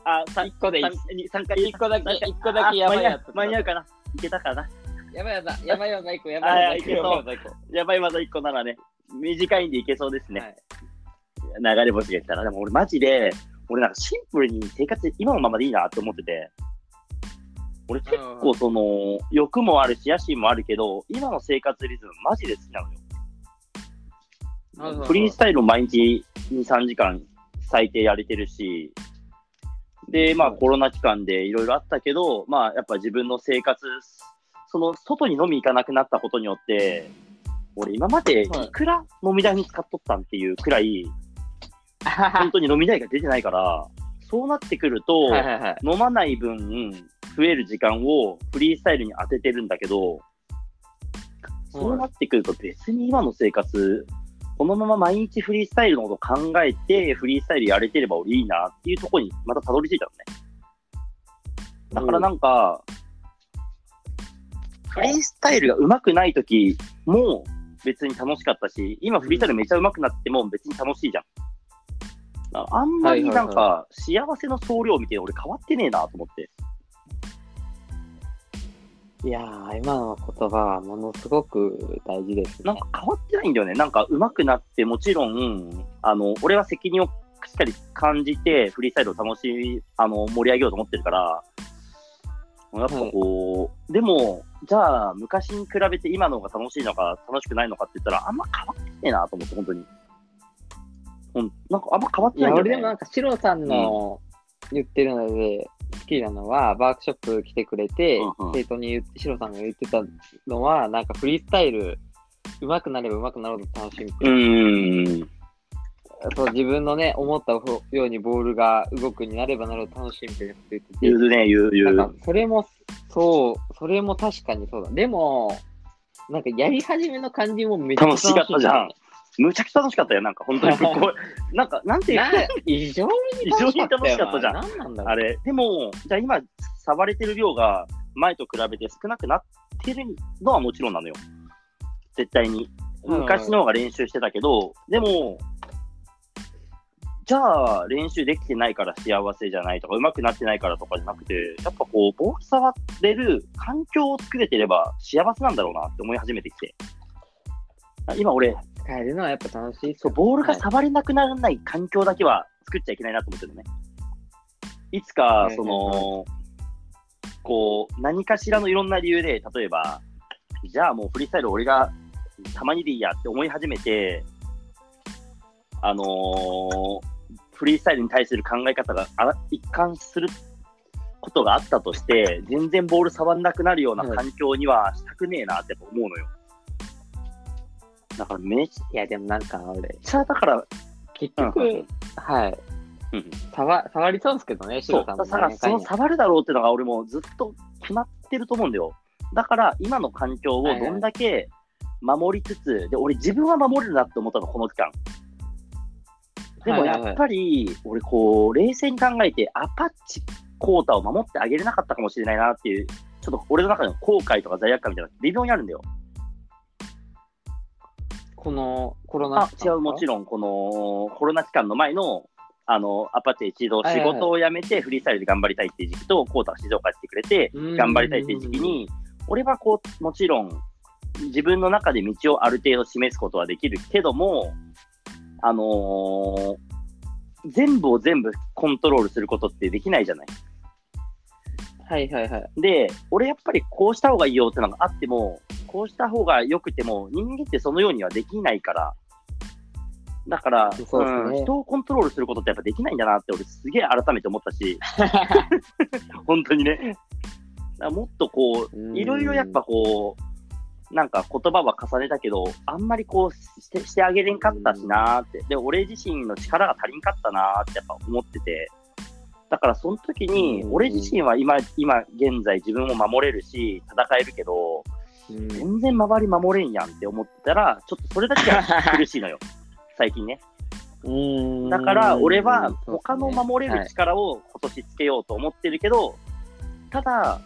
あ、三一個でいい。3回。一個だけ三回一個だけやばいやつ間に合うかな。いけたかな。やばい技、やばい技一個、やばい技一個。やばい技一個やばい、まだ1個ならね、短いんでいけそうですね。はい流れ星が来たら。でも俺マジで、俺なんかシンプルに生活今のままでいいなって思ってて。俺結構その、欲もあるし、野心もあるけど、今の生活リズムマジで好きなのよ。フリースタイルも毎日2、3時間最低やれてるし、で、まあはいコロナ期間でいろいろあったけど、まあやっぱ自分の生活、その外に飲み行かなくなったことによって、俺今までいくら飲み代に使っとったんっていうくらい、本当に飲み代が出てないから、そうなってくると、はいはいはい。飲まない分、増える時間をフリースタイルに当ててるんだけど、そうなってくると別に今の生活、このまま毎日フリースタイルのことを考えて、フリースタイルやれてれば俺いいなっていうところにまたたどり着いたのね。だからなんか、フリースタイルが上手くない時も別に楽しかったし、今フリースタイルめっちゃ上手くなっても別に楽しいじゃん。あんまりなんはいか幸せの総量を見て俺変わってねえなと思って。いやー、今の言葉はものすごく大事ですねなん。か変わってないんだよね。なんか上手くなって、もちろん、あの、俺は責任をしっかり感じて、フリースタイルを楽しみ、あの、盛り上げようと思ってるから、やっぱこう、でも、じゃあ、昔に比べて今の方が楽しいのか、楽しくないのかって言ったら、あんま変わってねえなと思って、本当に。ほんなんかあんま変わってないんだよね。俺でもなんか、シロさんの言ってるので、好きなのは、ワークショップ来てくれて、うんうん生徒に言って、シロさんが言ってたのは、なんかフリースタイル、上手くなれば上手くなるほど楽しみうーん。そう自分のね、思ったようにボールが動くになればなるほど楽しみって言ってて、言うね、言う、言う。なんか、それも、そう、それも確かにそうだ。でも、なんかやり始めの感じもめっちゃ楽しかったじゃん。むちゃくちゃ楽しかったよ、なんか、本当に。なんか、なんていうかな異常に楽しかったよな異常に楽しかったじゃん何なんだろう。あれ、でも、じゃあ今、触れてる量が前と比べて少なくなってるのはもちろんなのよ。絶対に。うん昔の方が練習してたけど、でも、じゃあ練習できてないから幸せじゃないとか、上手くなってないからとかじゃなくて、やっぱこう、ボール触れる環境を作れてれば幸せなんだろうなって思い始めてきて。今俺、使えるのはやっぱ楽しいそう、ボールが触れなくならない環境だけは作っちゃいけないなと思ってるのね。いつかは、いその、こう、何かしらのいろんな理由で、例えば、じゃあもうフリースタイル俺がたまにでいいやって思い始めて、あのーフリースタイルに対する考え方があ一貫することがあったとして、全然ボール触んなくなるような環境にはしたくねえなって思うのよ。だからめいや、でもなんか俺、ゃ、だから、結局、うんうんはい。うん触触りそうですけどね、シそう、ロさんもだからその触るだろうっていうのが俺もずっと決まってると思うんだよ。だから今の環境をどんだけ守りつつ、で、俺自分は守れるなって思ったの、この期間。でもやっぱり、俺こう、冷静に考えて、アパッチコータを守ってあげれなかったかもしれないなっていう、ちょっと俺の中での後悔とか罪悪感みたいな、微妙にあるんだよ。このコロナあ、違う、もちろん、このコロナ期間の前の、あの、アパッチ一度仕事を辞めてフリースタイルで頑張りたいっていう時期と、コータが静岡に来てくれて、ろ頑張りたいっていう時期、に、俺はこう、もちろん、自分の中で道をある程度示すことはできるけども、あのー全部を全部コントロールすることってできないじゃない。はいはいはい。で、俺やっぱりこうした方がいいよってのがあっても、こうした方が良くても、人間ってそのようにはできないから、だから、そうですねん人をコントロールすることってやっぱできないんだなって俺すげえ改めて思ったし、本当にね。もっとこういろいろやっぱこう、なんか言葉は重ねたけど、あんまりこうしてしてあげれんかったしなーって。で、俺自身の力が足りんかったなーってやっぱ思ってて。だからその時に、うん俺自身は今、今現在自分を守れるし、戦えるけど、うん全然周り守れんやんって思ってたら、ちょっとそれだけは苦しいのよ。最近ね。うん。だから俺は他の守れる力を今年つけようと思ってるけど、ただ、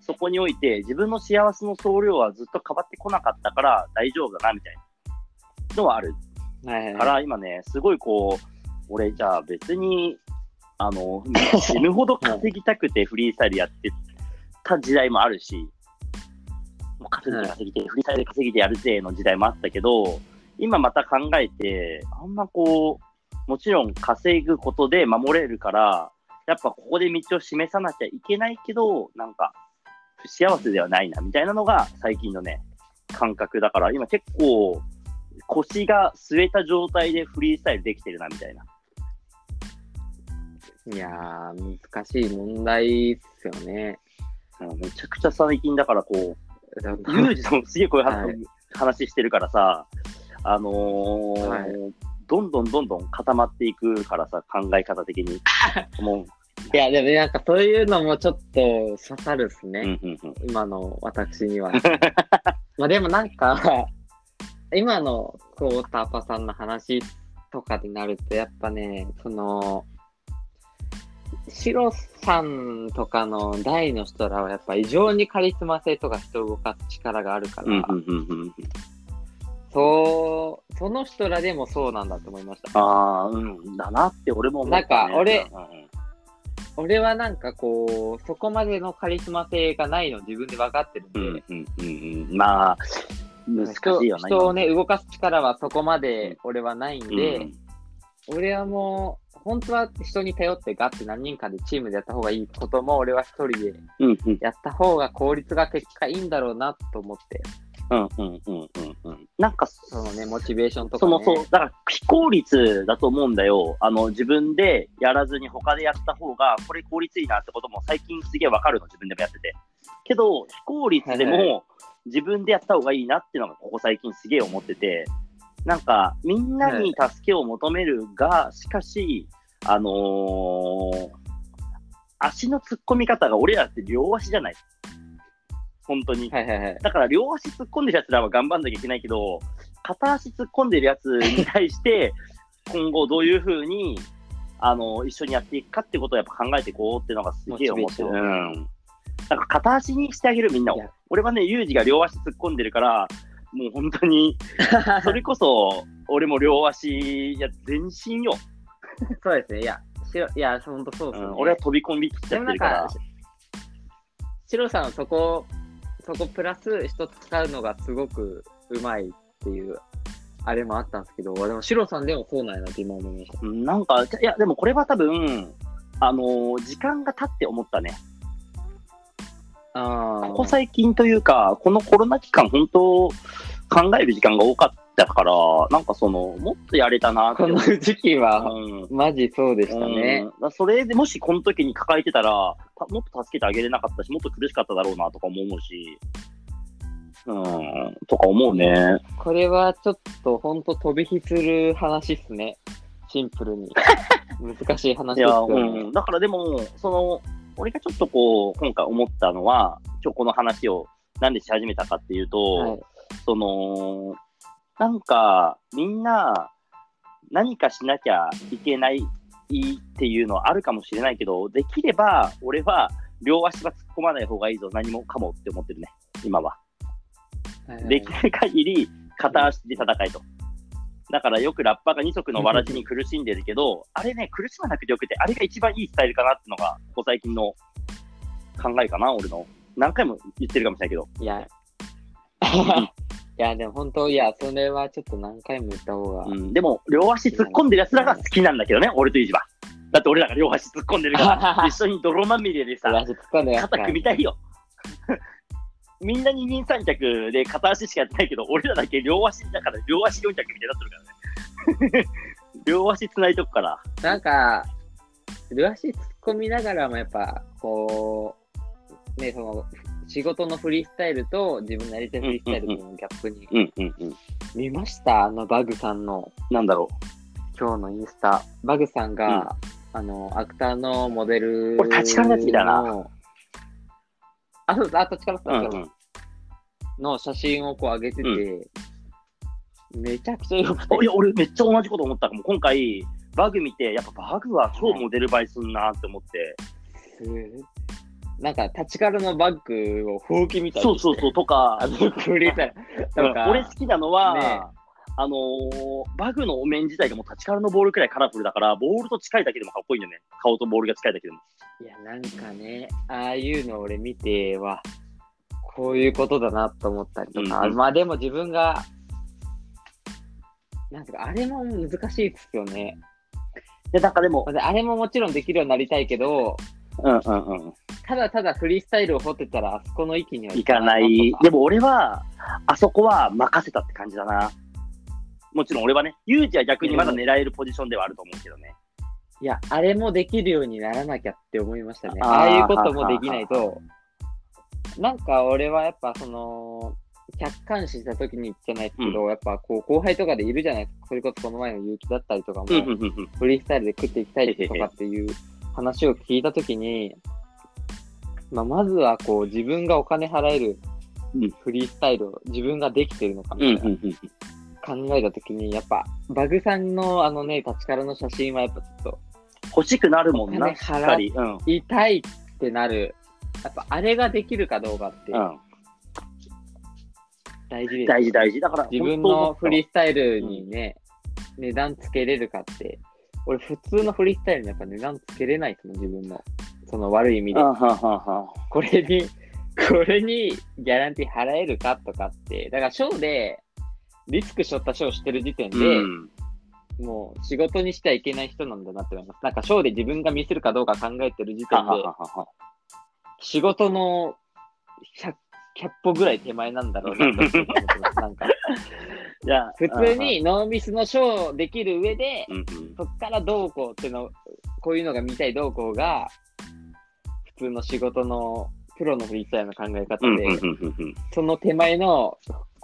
そこにおいて自分の幸せの総量はずっと変わってこなかったから大丈夫だなみたいな。のはある。から、今ね、すごいこう、俺じゃあ別に、あの、死ぬほど稼ぎたくてフリースタイルやってた時代もあるし、もう稼ぎて稼ぎて、フリースタイルで稼ぎてやるぜの時代もあったけど、今また考えて、あんまこう、もちろん稼ぐことで守れるから、やっぱここで道を示さなきゃいけないけど、なんか、不幸せではないな、みたいなのが最近のね、感覚だから、今結構、腰が据えた状態でフリースタイルできてるな、みたいな。いやー、難しい問題っすよね。うんめちゃくちゃ最近だからこう、だユージともすげえこういう話,、はい話してるからさ、あのーはいどんどんどんどん固まっていくからさ、考え方的に。もいや、でもなんかそういうのもちょっと刺さるっすう、ね。うんうんうん今の私には。まあでもなんか、今のクォーターパさんの話とかになると、やっぱね、その、シロさんとかの大の人らはやっぱ異常にカリスマ性とか人を動かす力があるから、そう、その人らでもそうなんだと思いました。ああ、うん、だなって俺も思った、ね。なんか俺うんうん俺はなんかこう、そこまでのカリスマ性がないの自分で分かってるんで、うんうんうんうん、まあ、難し人いよな。人をね、動かす力はそこまで俺はないんうんで、俺はもう、本当は人に頼ってガッて何人かでチームでやった方がいいことも、俺は一人でやった方が効率が結果いいんだろうなと思って、うんうんうんうんうん。なんか、そのね、モチベーションとか、ね。そのそう、だから非効率だと思うんだよ。あの、自分でやらずに他でやった方が、これ効率いいなってことも最近すげえわかるの、自分でもやってて。けど、非効率ではいも自分でやった方がいいなっていうのがここ最近すげえ思ってて、なんか、みんなに助けを求めるが、しかし、あのー足の突っ込み方が俺らって両足じゃない。本当に。はいはいはい。だから両足突っ込んでるやつらは頑張んなきゃいけないけど、片足突っ込んでるやつに対して、今後どういうふうに、あの、一緒にやっていくかってことをやっぱ考えていこうっていうのがすげえ思ってる。なんか片足にしてあげるみんないをや。俺はね、ユージが両足突っ込んでるから、もう本当に、それこそ、俺も両足、いや、全身よ。そうですね。いや、しろいや、本当そうですね。うん、俺は飛び込みきっちゃってるからか。、シロさんはそこ、そこプラス一つ使うのがすごくうまいっていう、あれもあったんですけど、でもシロさんでもそうなんやなって今思いました。うんなんか、いや、でもこれは多分、あのー時間が経って思ったね。あここ最近というか、このコロナ期間、本当、考える時間が多かったから、なんかその、もっとやれたなってこの。時期は、うんマジそうでしたね。うんそれでもしこの時に抱えてたら、たもっと助けてあげれなかったし、もっと苦しかっただろうなとかも思うし、うん、とか思うね。これはちょっと本当飛び火する話っすね。シンプルに。難しい話ですようね。ん。だからでも、その、俺がちょっとこう、今回思ったのは、今日この話をなんでし始めたかっていうと、はい。その、なんか、みんな、何かしなきゃいけないっていうのはあるかもしれないけど、できれば、俺は、両足は突っ込まない方がいいぞ、何もかもって思ってるね、今は。はいできる限り、片足で戦いと。だからよくラッパーが二足のわらじに苦しんでるけど、あれね、苦しまなくてよくて、あれが一番いいスタイルかなってのが、ここ最近の考えかな、俺の。何回も言ってるかもしれないけど。いや、いや、でも本当、いや、それはちょっと何回も言った方が。うん、でも、両足突っ込んでる奴らが好きなんだけどね、俺とイジは。だって俺らが両足突っ込んでるから、一緒に泥まみれでさ、肩組みたいよ。みんな二人三脚で片足しかやってないけど、俺らだけ両足だから両足四脚みたいになってるからね。両足繋いとくから。なんか、両足突っ込みながらもやっぱ、こう、ね、その、仕事のフリースタイルと自分のやりたいフリースタイルとのギャップに。うんうんうん。見ました？あのバグさんのなんだろ今日のインスタ。バグさんが、あの、アクターのモデルこれ立ちからのやつ見たなのあ、そうです。あ、立ちからう。うんうん。の写真をこう上げてて、めちゃくちゃ良くて。いや、俺めっちゃ同じこと思ったかも。今回、バグ見て、やっぱバグは超モデル映えすんなって思って。すなんか、立ちからのバッグをほうきみたいにしてそうそうそう、とか、あの、フリータイルとか。俺好きなのは、ねあのーバグのお面自体がもう立ちからのボールくらいカラフルだから、ボールと近いだけでもかっこいいよね。顔とボールが近いだけでも。いや、なんかね、ああいうの俺見ては、こういうことだなと思ったりとか、うんうんまあでも自分が、なんていうか、あれも難しいですよね。で、なんかでも、であれももちろんできるようになりたいけど、うんうんうん。ただただフリースタイルを掘ってたら、あそこの域には行かない。でも俺は、あそこは任せたって感じだな。もちろん俺はね、ユージは逆にまだ狙えるポジションではあると思うけどね。いや、あれもできるようにならなきゃって思いましたね。あーああいうこともできないと、なんか俺はやっぱその、客観視した時にじゃないですけど、やっぱこう後輩とかでいるじゃないですか。それこそこの前の結城だったりとかも、うんうんうんうん。フリースタイルで食っていきたいとかっていう話を聞いた時に、まあ、まずはこう自分がお金払えるうんフリースタイルを自分ができてるのかうんみたいなうんうん。考えた時に、やっぱバグさんのあのね、立ちからの写真はやっぱちょっと欲しくなるもんな、っしっかり。うん。痛いってなる。やっぱあれができるかどうかってうん。大事です。大事大事。だから、自分のフリースタイルにね、値段つけれるかって、俺普通のフリースタイルにやっぱ値段つけれないですもん、自分の。その悪い意味であ。はははこれに、これにギャランティー払えるかとかって、だからショーで、リスク背負ったショーしてる時点で、うん。もう仕事にしてはいけない人なんだなって思います。なんかショーで自分が見せるかどうか考えてる時点で。仕事の100、100歩ぐらい手前なんだろうなと思ってます。なんか、じゃあ、普通にノーミスのショーできる上で、うんうん。そっからどうこうっていうの、こういうのが見たいどうこうが、普通の仕事のプロのフリースタイルの考え方で、その手前の、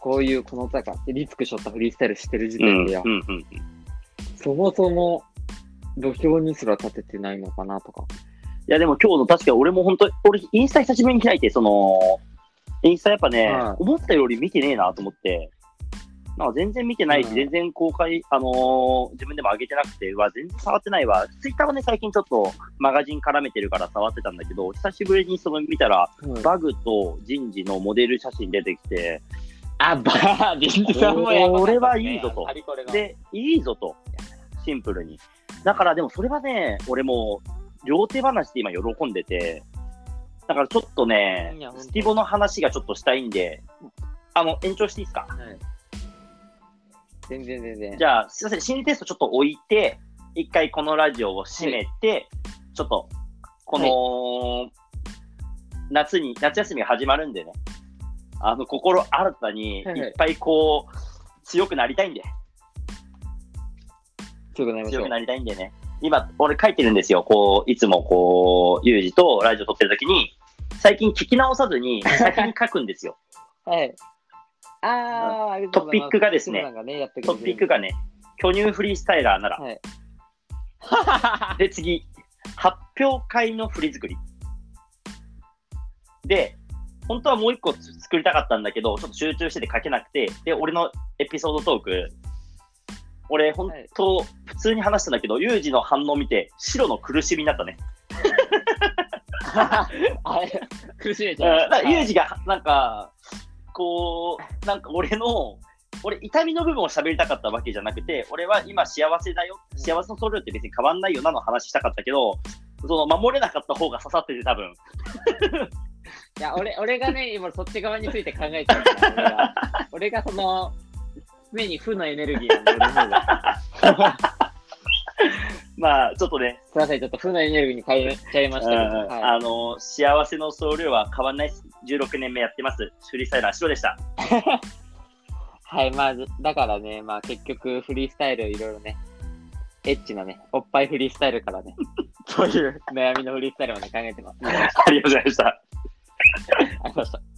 こういうこの高ってリスクしょったフリースタイルしてる時うん。点でよ、うんうんうんそもそも土俵にすら立ててないのかなとか。いや、でも今日の確か俺も本当、俺、インスタ久しぶりに開いて、その、インスタやっぱね、はい思ったより見てねえなと思って、なんか全然見てないし、うん全然公開、あのー自分でも上げてなくて、うわ、全然触ってないわ。ツイッターはね、最近ちょっとマガジン絡めてるから触ってたんだけど、久しぶりにその見たら、バグと人事のモデル写真出てきて、あ、バーディンさんもやばかったねこれはいいぞと。で、いいぞと、シンプルに。だからでもそれはね、俺もう両手話で今喜んでて、だからちょっとねスティボの話がちょっとしたいんで、あの、延長していいですか？はい。全然全然。じゃあ、すいません、心理テストちょっと置いて、一回このラジオを閉めて、ちょっと、この、夏に、夏休みが始まるんでね、あの、心新たに、はいはいいっぱいこう、強くなりたいんで、強くなり強く。なりたいんでね。今、俺書いてるんですよ。こう、いつもこう、ユージとラジオ撮ってる時に、最近聞き直さずに、先に書くんですよ。はい。あうございますトピックがですねねトピックがね、巨乳フリースタイラーなら。はい。で、次、発表会の振り作り。で、本当はもう一個作りたかったんだけど、ちょっと集中してて書けなくて、で、俺のエピソードトーク、俺、本当、普通に話したんだけど、ユージの反応を見て、白の苦しみになったね。あれ、苦しめうんちゃう。ユージが、なんか、こう、なんか俺の、俺、痛みの部分を喋りたかったわけじゃなくて、俺は今幸せだよ、幸せの総量って別に変わんないよなの話したかったけど、その守れなかった方が刺さってて多分。いや、俺、俺がね、今そっち側について考えちゃうから、俺が。俺がその、常に負のエネルギーなんで、俺の方が。まあ、ちょっとね、すいません、ちょっと負のエネルギーに変えちゃいましうんたけど。はいあの、幸せの総量は変わんないです。16年目やってます。フリースタイラー白でした。はい、まあ、だからね、まあ結局フリースタイルいろいろね、エッチなね、おっぱいフリースタイルからね、そういう悩みのフリースタイルまで考えてます。ありがとうありがとうございました。ございました。